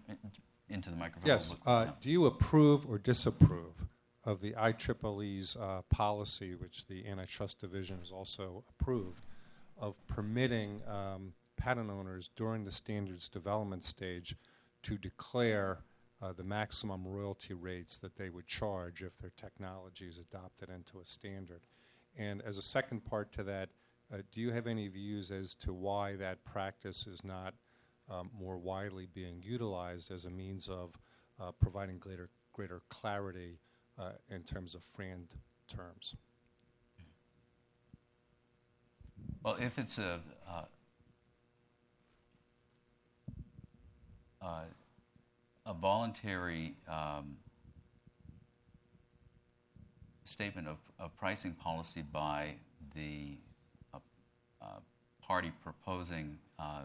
into the microphone? Yes. Uh, no. do you approve or disapprove of the IEEE's uh, policy, which the Antitrust Division has also approved, of permitting um, patent owners during the standards development stage to declare uh, the maximum royalty rates that they would charge if their technology is adopted into a standard? And as a second part to that, uh, do you have any views as to why that practice is not um, more widely being utilized as a means of uh, providing greater, greater clarity uh, in terms of FRAND terms? Well, if it's a, uh, uh, a voluntary um, statement of, of pricing policy by the uh, uh, party proposing uh,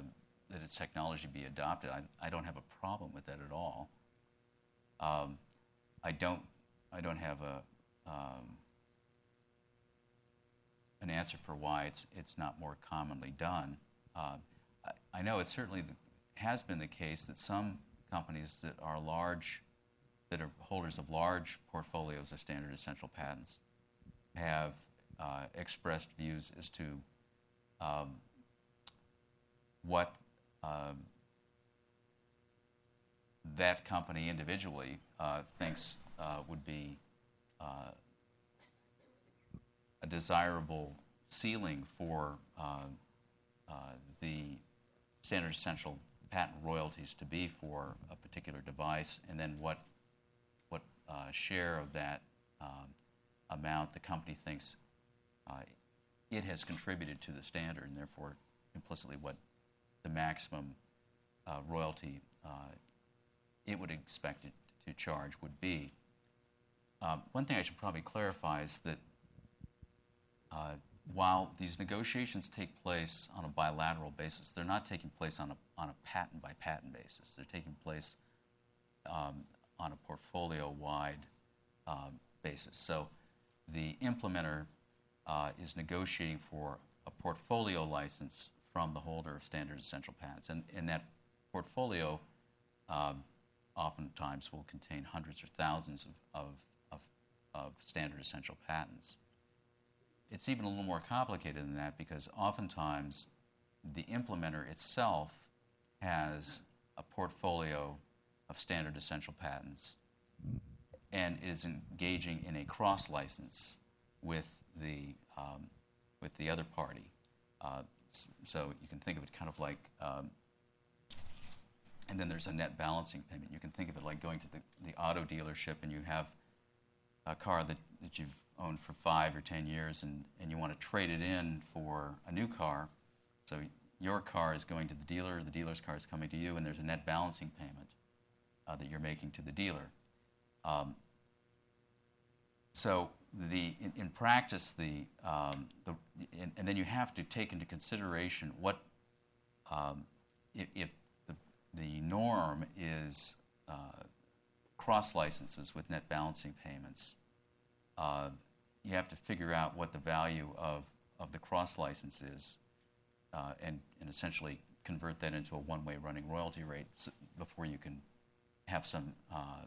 that its technology be adopted, I, I don't have a problem with that at all. Um, I don't, I don't have a, um, an answer for why it's, it's not more commonly done. Uh, I, I know it certainly has been the case that some companies that are large, that are holders of large portfolios of standard essential patents, have uh, expressed views as to um, what um, that company individually uh, thinks uh, would be uh, a desirable ceiling for uh, uh, the standard essential patent royalties to be for a particular device, and then what share of that um, amount the company thinks uh, it has contributed to the standard, and therefore implicitly what the maximum uh, royalty uh, it would expect it to charge would be. Um, one thing I should probably clarify is that uh, while these negotiations take place on a bilateral basis, they're not taking place on a, on a patent by patent basis. They're taking place um, on a portfolio wide uh, basis. So the implementer uh, is negotiating for a portfolio license from the holder of standard essential patents. And, that portfolio um, oftentimes will contain hundreds or thousands of standard essential patents. It's even a little more complicated than that because oftentimes the implementer itself has a portfolio of standard essential patents and is engaging in a cross license with the, um, with the other party. Uh, so you can think of it kind of like, um, and then there's a net balancing payment. You can think of it like going to the, the auto dealership and you have a car that, that you've owned for five or ten years and, and you want to trade it in for a new car. So your car is going to the dealer, the dealer's car is coming to you, and there's a net balancing payment uh, that you're making to the dealer. Um, so the, in, in practice, the, um, the and, and then you have to take into consideration what um, if, if the, the norm is uh, cross licenses with net balancing payments, uh, you have to figure out what the value of, of the cross license is uh, and, and essentially convert that into a one way running royalty rate before you can have some uh,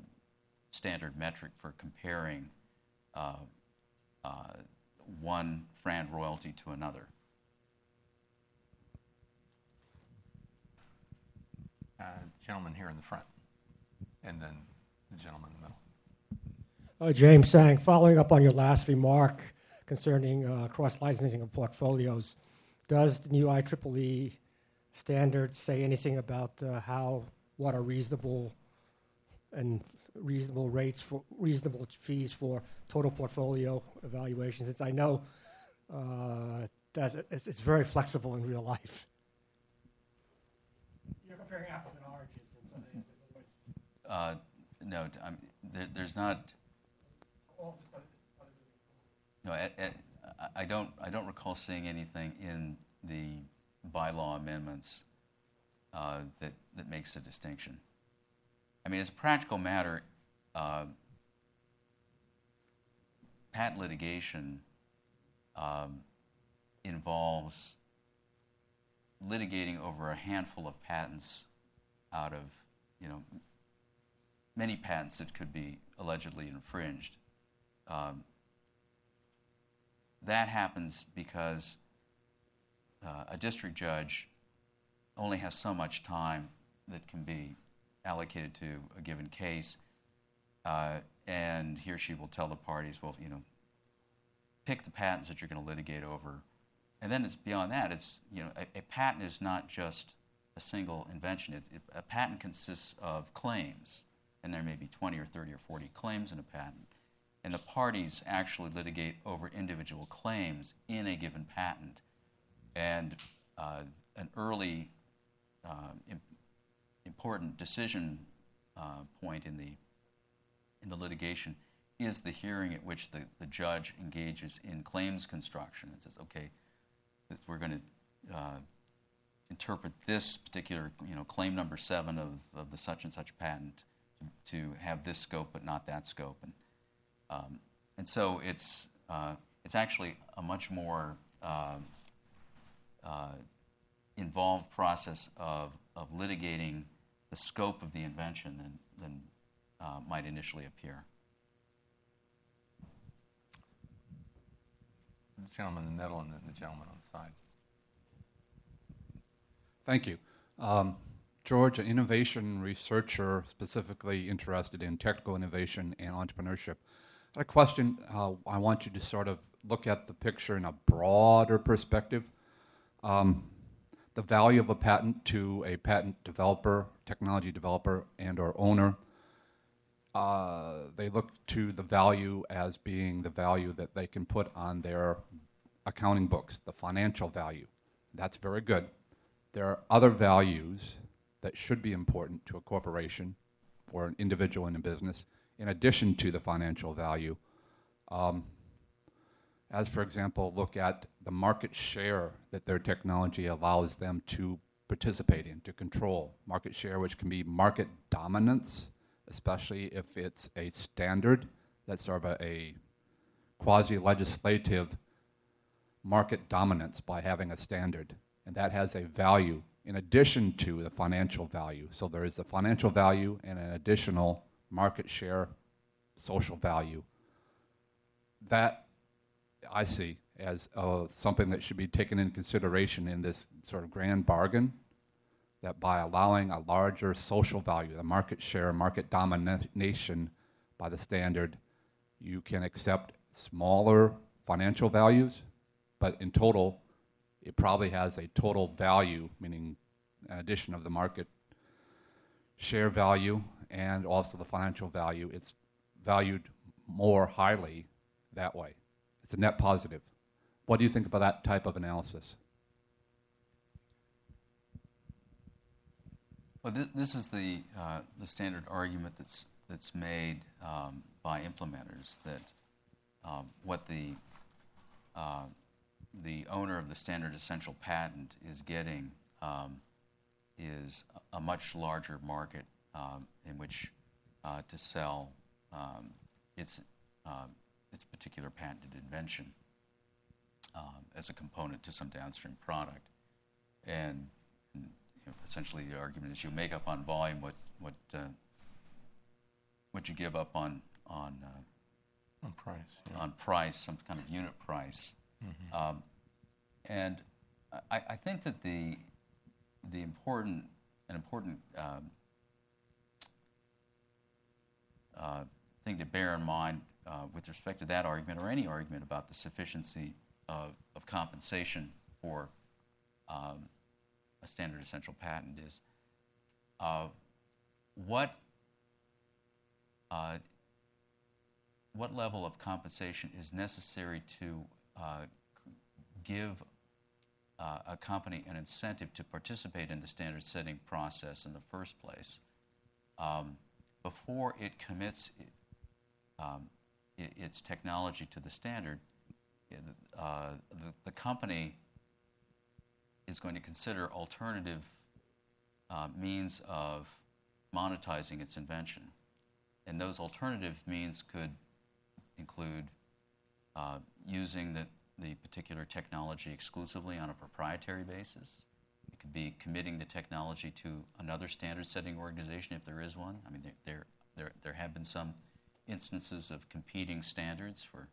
standard metric for comparing uh, uh, one FRAND royalty to another. Uh, Gentleman here in the front, and then the gentleman in the middle. Uh, James Sang, following up on your last remark concerning uh, cross-licensing of portfolios, does the new IEEE standard say anything about uh, how, what are reasonable and reasonable rates for, reasonable fees for total portfolio evaluations? Since I know uh, that's, it's, it's very flexible in real life. You're comparing apples and oranges. and so there's Uh, no, t- I'm, there, there's not. No, I, I- I don't. I don't recall seeing anything in the bylaw amendments uh, that, that makes a distinction. I mean, as a practical matter, uh, patent litigation um, involves litigating over a handful of patents out of, you know, many patents that could be allegedly infringed. Um, that happens because uh, a district judge only has so much time that can be allocated to a given case, uh, and he or she will tell the parties, well, you know, pick the patents that you're going to litigate over, and then it's beyond that. It's you know, a, a patent is not just a single invention. It, it, a patent consists of claims, and there may be 20 or 30 or 40 claims in a patent, and the parties actually litigate over individual claims in a given patent, and uh, an early uh, important decision uh, point in the in the litigation is the hearing at which the, the judge engages in claims construction and says, okay, we're going to uh, interpret this particular, you know, claim number seven of, of the such and such patent to, to have this scope but not that scope. And, um, and so it's, uh, it's actually a much more uh, uh involved process of, of litigating the scope of the invention than, than uh, might initially appear. The gentleman in the middle and then the gentleman on the side. Thank you. Um, George, an innovation researcher specifically interested in technical innovation and entrepreneurship. I had a question. Uh, I want you to sort of look at the picture in a broader perspective. Um, the value of a patent to a patent developer, technology developer, and or owner. Uh, they look to the value as being the value that they can put on their accounting books, the financial value. That's very good. There are other values that should be important to a corporation or an individual in a business, in addition to the financial value. Um, as, for example, look at the market share that their technology allows them to participate in, to control. Market share, which can be market dominance, especially if it's a standard that's sort of a, a quasi legislative market dominance by having a standard. And that has a value in addition to the financial value. So there is the financial value and an additional market share social value. That I see as uh, something that should be taken into consideration in this sort of grand bargain. That by allowing a larger social value, the market share, market domination by the standard, you can accept smaller financial values, but in total, it probably has a total value, meaning an addition of the market share value and also the financial value. It's valued more highly that way. It's a net positive. What do you think about that type of analysis? Well, th- this is the, uh, the standard argument that's, that's made um, by implementers that um, what the, uh, the owner of the standard essential patent is getting um, is a much larger market um, in which uh, to sell um, its um, its particular patented invention um, as a component to some downstream product. And, and you know, essentially, the argument is you make up on volume what what uh, what you give up on on uh, on price yeah. on price, some kind of unit price. Mm-hmm. Um, and I, I, think that the the important an important um, uh, thing to bear in mind with respect to that argument or any argument about the sufficiency of, of compensation for um, a standard essential patent is uh, what uh, what level of compensation is necessary to uh, give uh, a company an incentive to participate in the standard setting process in the first place um, before it commits um, its technology to the standard, uh, the, the company is going to consider alternative uh, means of monetizing its invention. And those alternative means could include uh, using the, the particular technology exclusively on a proprietary basis. It could be committing the technology to another standard setting organization if there is one. I mean, there, there, there, there have been some instances of competing standards for,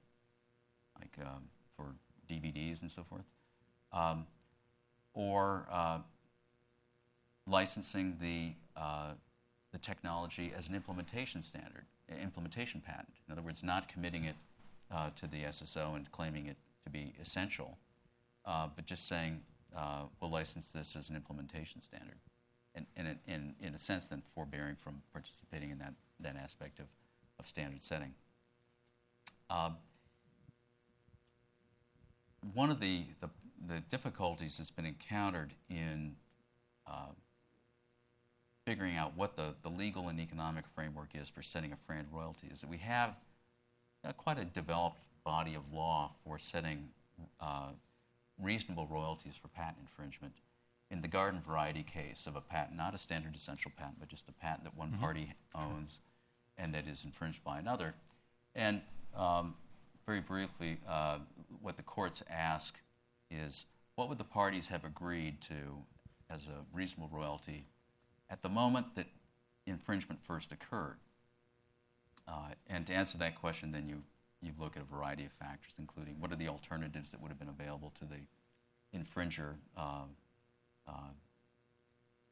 like, um, for DVDs and so forth. Um, or uh, licensing the, uh, the technology as an implementation standard, implementation patent. In other words, not committing it uh, to the SSO and claiming it to be essential, uh, but just saying uh, we'll license this as an implementation standard. And, and in, in a sense, then forbearing from participating in that, that aspect of, of standard setting. Uh, one of the, the, the, difficulties that's been encountered in uh, figuring out what the, the legal and economic framework is for setting a FRAND royalty is that we have uh, quite a developed body of law for setting uh, reasonable royalties for patent infringement. In the garden variety case of a patent, not a standard essential patent, but just a patent that one mm-hmm. party owns and that is infringed by another. And um, very briefly, uh, what the courts ask is what would the parties have agreed to as a reasonable royalty at the moment that infringement first occurred? Uh, and to answer that question, then you, you look at a variety of factors, including what are the alternatives that would have been available to the infringer uh, uh,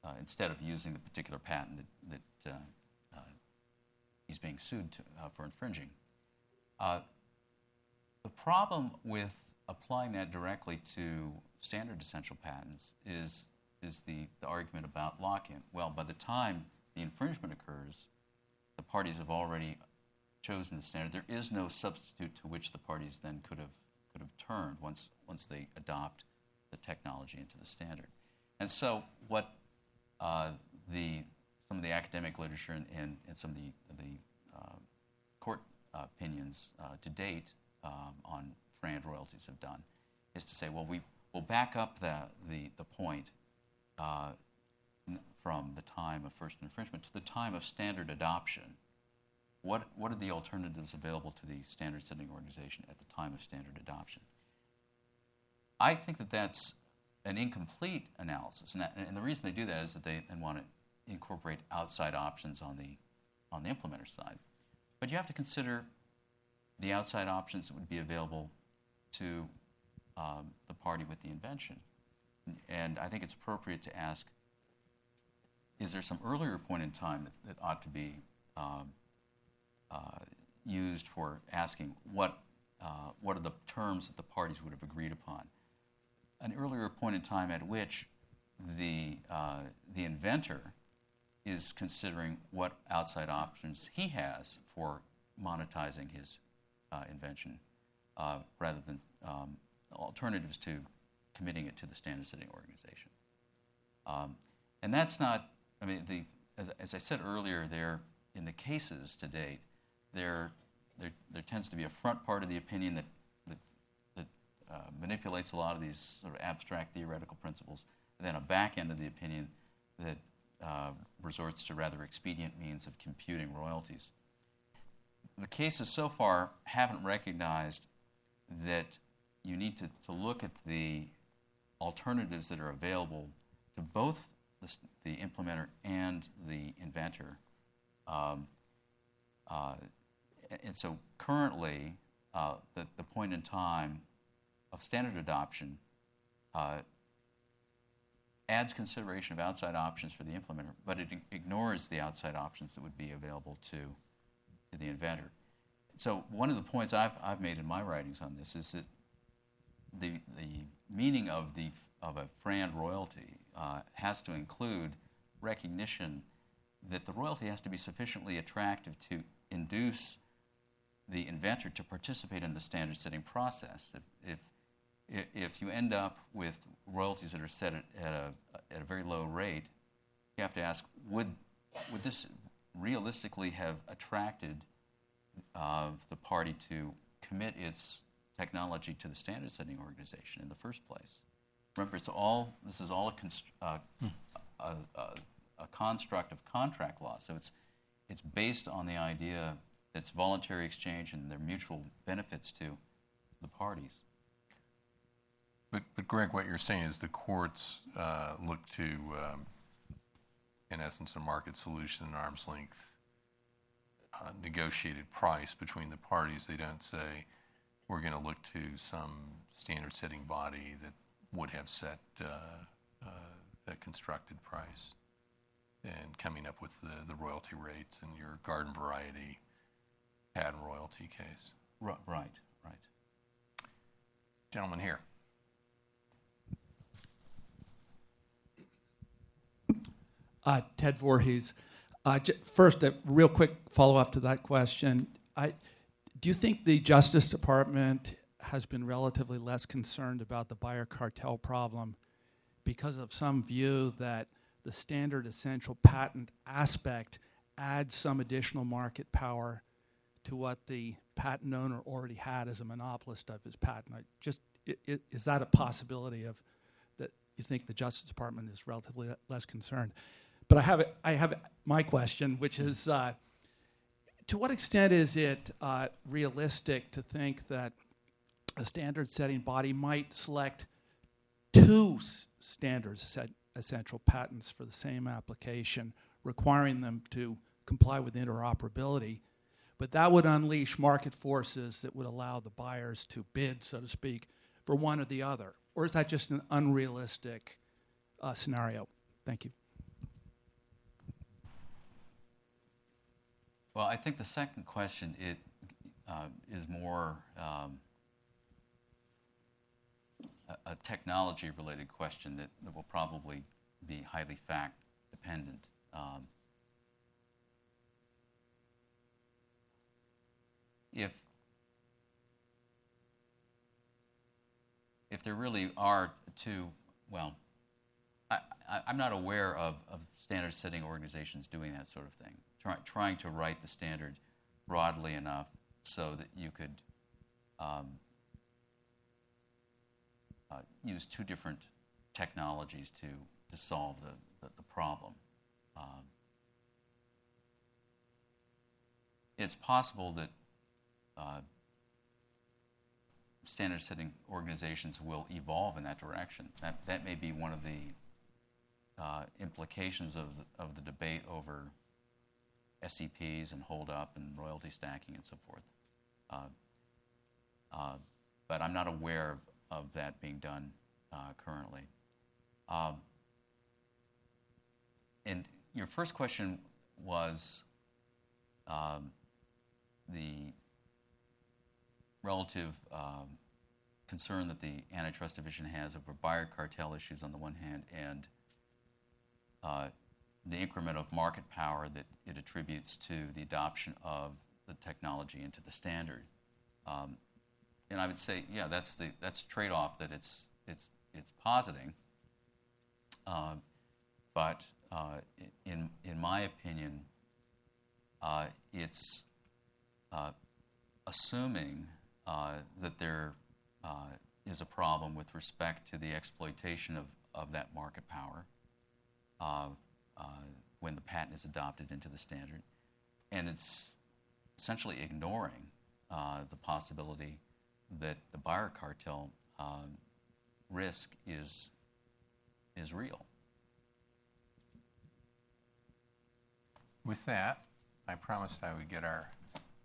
uh instead of using the particular patent that, that uh, he's being sued to, for infringing. the problem with applying that directly to standard essential patents is, is the, the argument about lock in. Well, by the time the infringement occurs, the parties have already chosen the standard. There is no substitute to which the parties then could have could have turned once once they adopt the technology into the standard. And so, what uh, the some of the academic literature and, and, and some of the the uh, court opinions uh, to date um, on FRAND royalties have done is to say, well, we will back up the the, the point uh, from the time of first infringement to the time of standard adoption. What, what are the alternatives available to the standard setting organization at the time of standard adoption? I think that that's an incomplete analysis. And, that, and the reason they do that is that they want to incorporate outside options on the, on the implementer side. But you have to consider the outside options that would be available to um, the party with the invention. And I think it's appropriate to ask is there some earlier point in time that, that ought to be um, uh, used for asking what, uh, what are the terms that the parties would have agreed upon? An earlier point in time at which the, uh, the inventor is considering what outside options he has for monetizing his uh, invention uh, rather than um, alternatives to committing it to the standard setting organization. Um, and that's not I mean, the, as, as I said earlier, there in the cases to date, there, there, there tends to be a front part of the opinion that, that, that uh, manipulates a lot of these sort of abstract theoretical principles, and then a back end of the opinion that uh, resorts to rather expedient means of computing royalties. The cases so far haven't recognized that you need to, to look at the alternatives that are available to both the, the implementer and the inventor. Um, uh, and so currently, uh, the, the point in time of standard adoption uh, adds consideration of outside options for the implementer, but it ignores the outside options that would be available to, the inventor. So one of the points I've, I've made in my writings on this is that the, the meaning of, the, of a FRAND royalty uh, has to include recognition that the royalty has to be sufficiently attractive to induce the inventor to participate in the standard setting process. If, if, if you end up with royalties that are set at, at, a, at a very low rate, you have to ask would, would this realistically have attracted uh, the party to commit its technology to the standard setting organization in the first place? remember, it's all, this is all a, const- uh, a, a, a construct of contract law. So it's, it's based on the idea that it's voluntary exchange and there are mutual benefits to the parties. But, but Greg, what you're saying is the courts uh, look to, um, in essence, a market solution, an arm's length uh, negotiated price between the parties. They don't say we're going to look to some standard setting body that would have set uh, uh, that constructed price and coming up with the, the royalty rates in your garden variety patent royalty case. Right, right. Gentleman here. Uh, Ted Voorhees. Uh, j- first, a real quick follow up to that question. I, do you think the Justice Department has been relatively less concerned about the buyer cartel problem because of some view that the standard essential patent aspect adds some additional market power to what the patent owner already had as a monopolist of his patent? I just i- i- is that a possibility of that you think the Justice Department is relatively le- less concerned? But I have I have my question, which is uh, to what extent is it uh, realistic to think that a standard setting body might select two s- standards essen- essential patents for the same application, requiring them to comply with interoperability? But that would unleash market forces that would allow the buyers to bid, so to speak, for one or the other. Or is that just an unrealistic uh, scenario? Thank you. Well, I think the second question it uh, is more um, a, a technology-related question that, that will probably be highly fact-dependent. Um, if if there really are two, well, I, I'm not aware of, of standard setting organizations doing that sort of thing, try, trying to write the standard broadly enough so that you could um, uh, use two different technologies to, to solve the, the, the problem. Um, it's possible that uh, standard setting organizations will evolve in that direction. That, that may be one of the uh, implications of the, of the debate over SEPs and hold up and royalty stacking and so forth. Uh, uh, but I'm not aware of, that being done uh, currently. Um, and your first question was um, the relative um, concern that the antitrust division has over buyer cartel issues on the one hand and the increment of market power that it attributes to the adoption of the technology into the standard. Um, and I would say, yeah, that's the that's trade-off that it's it's it's positing. Uh, but uh, in in my opinion, uh, it's uh, assuming uh, that there uh, is a problem with respect to the exploitation of, of that market power when the patent is adopted into the standard. And it's essentially ignoring uh, the possibility that the buyer cartel um, risk is, is real. With that, I promised I would get our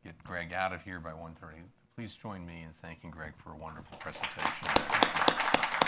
get Greg out of here by 1:30. Please join me in thanking Greg for a wonderful presentation.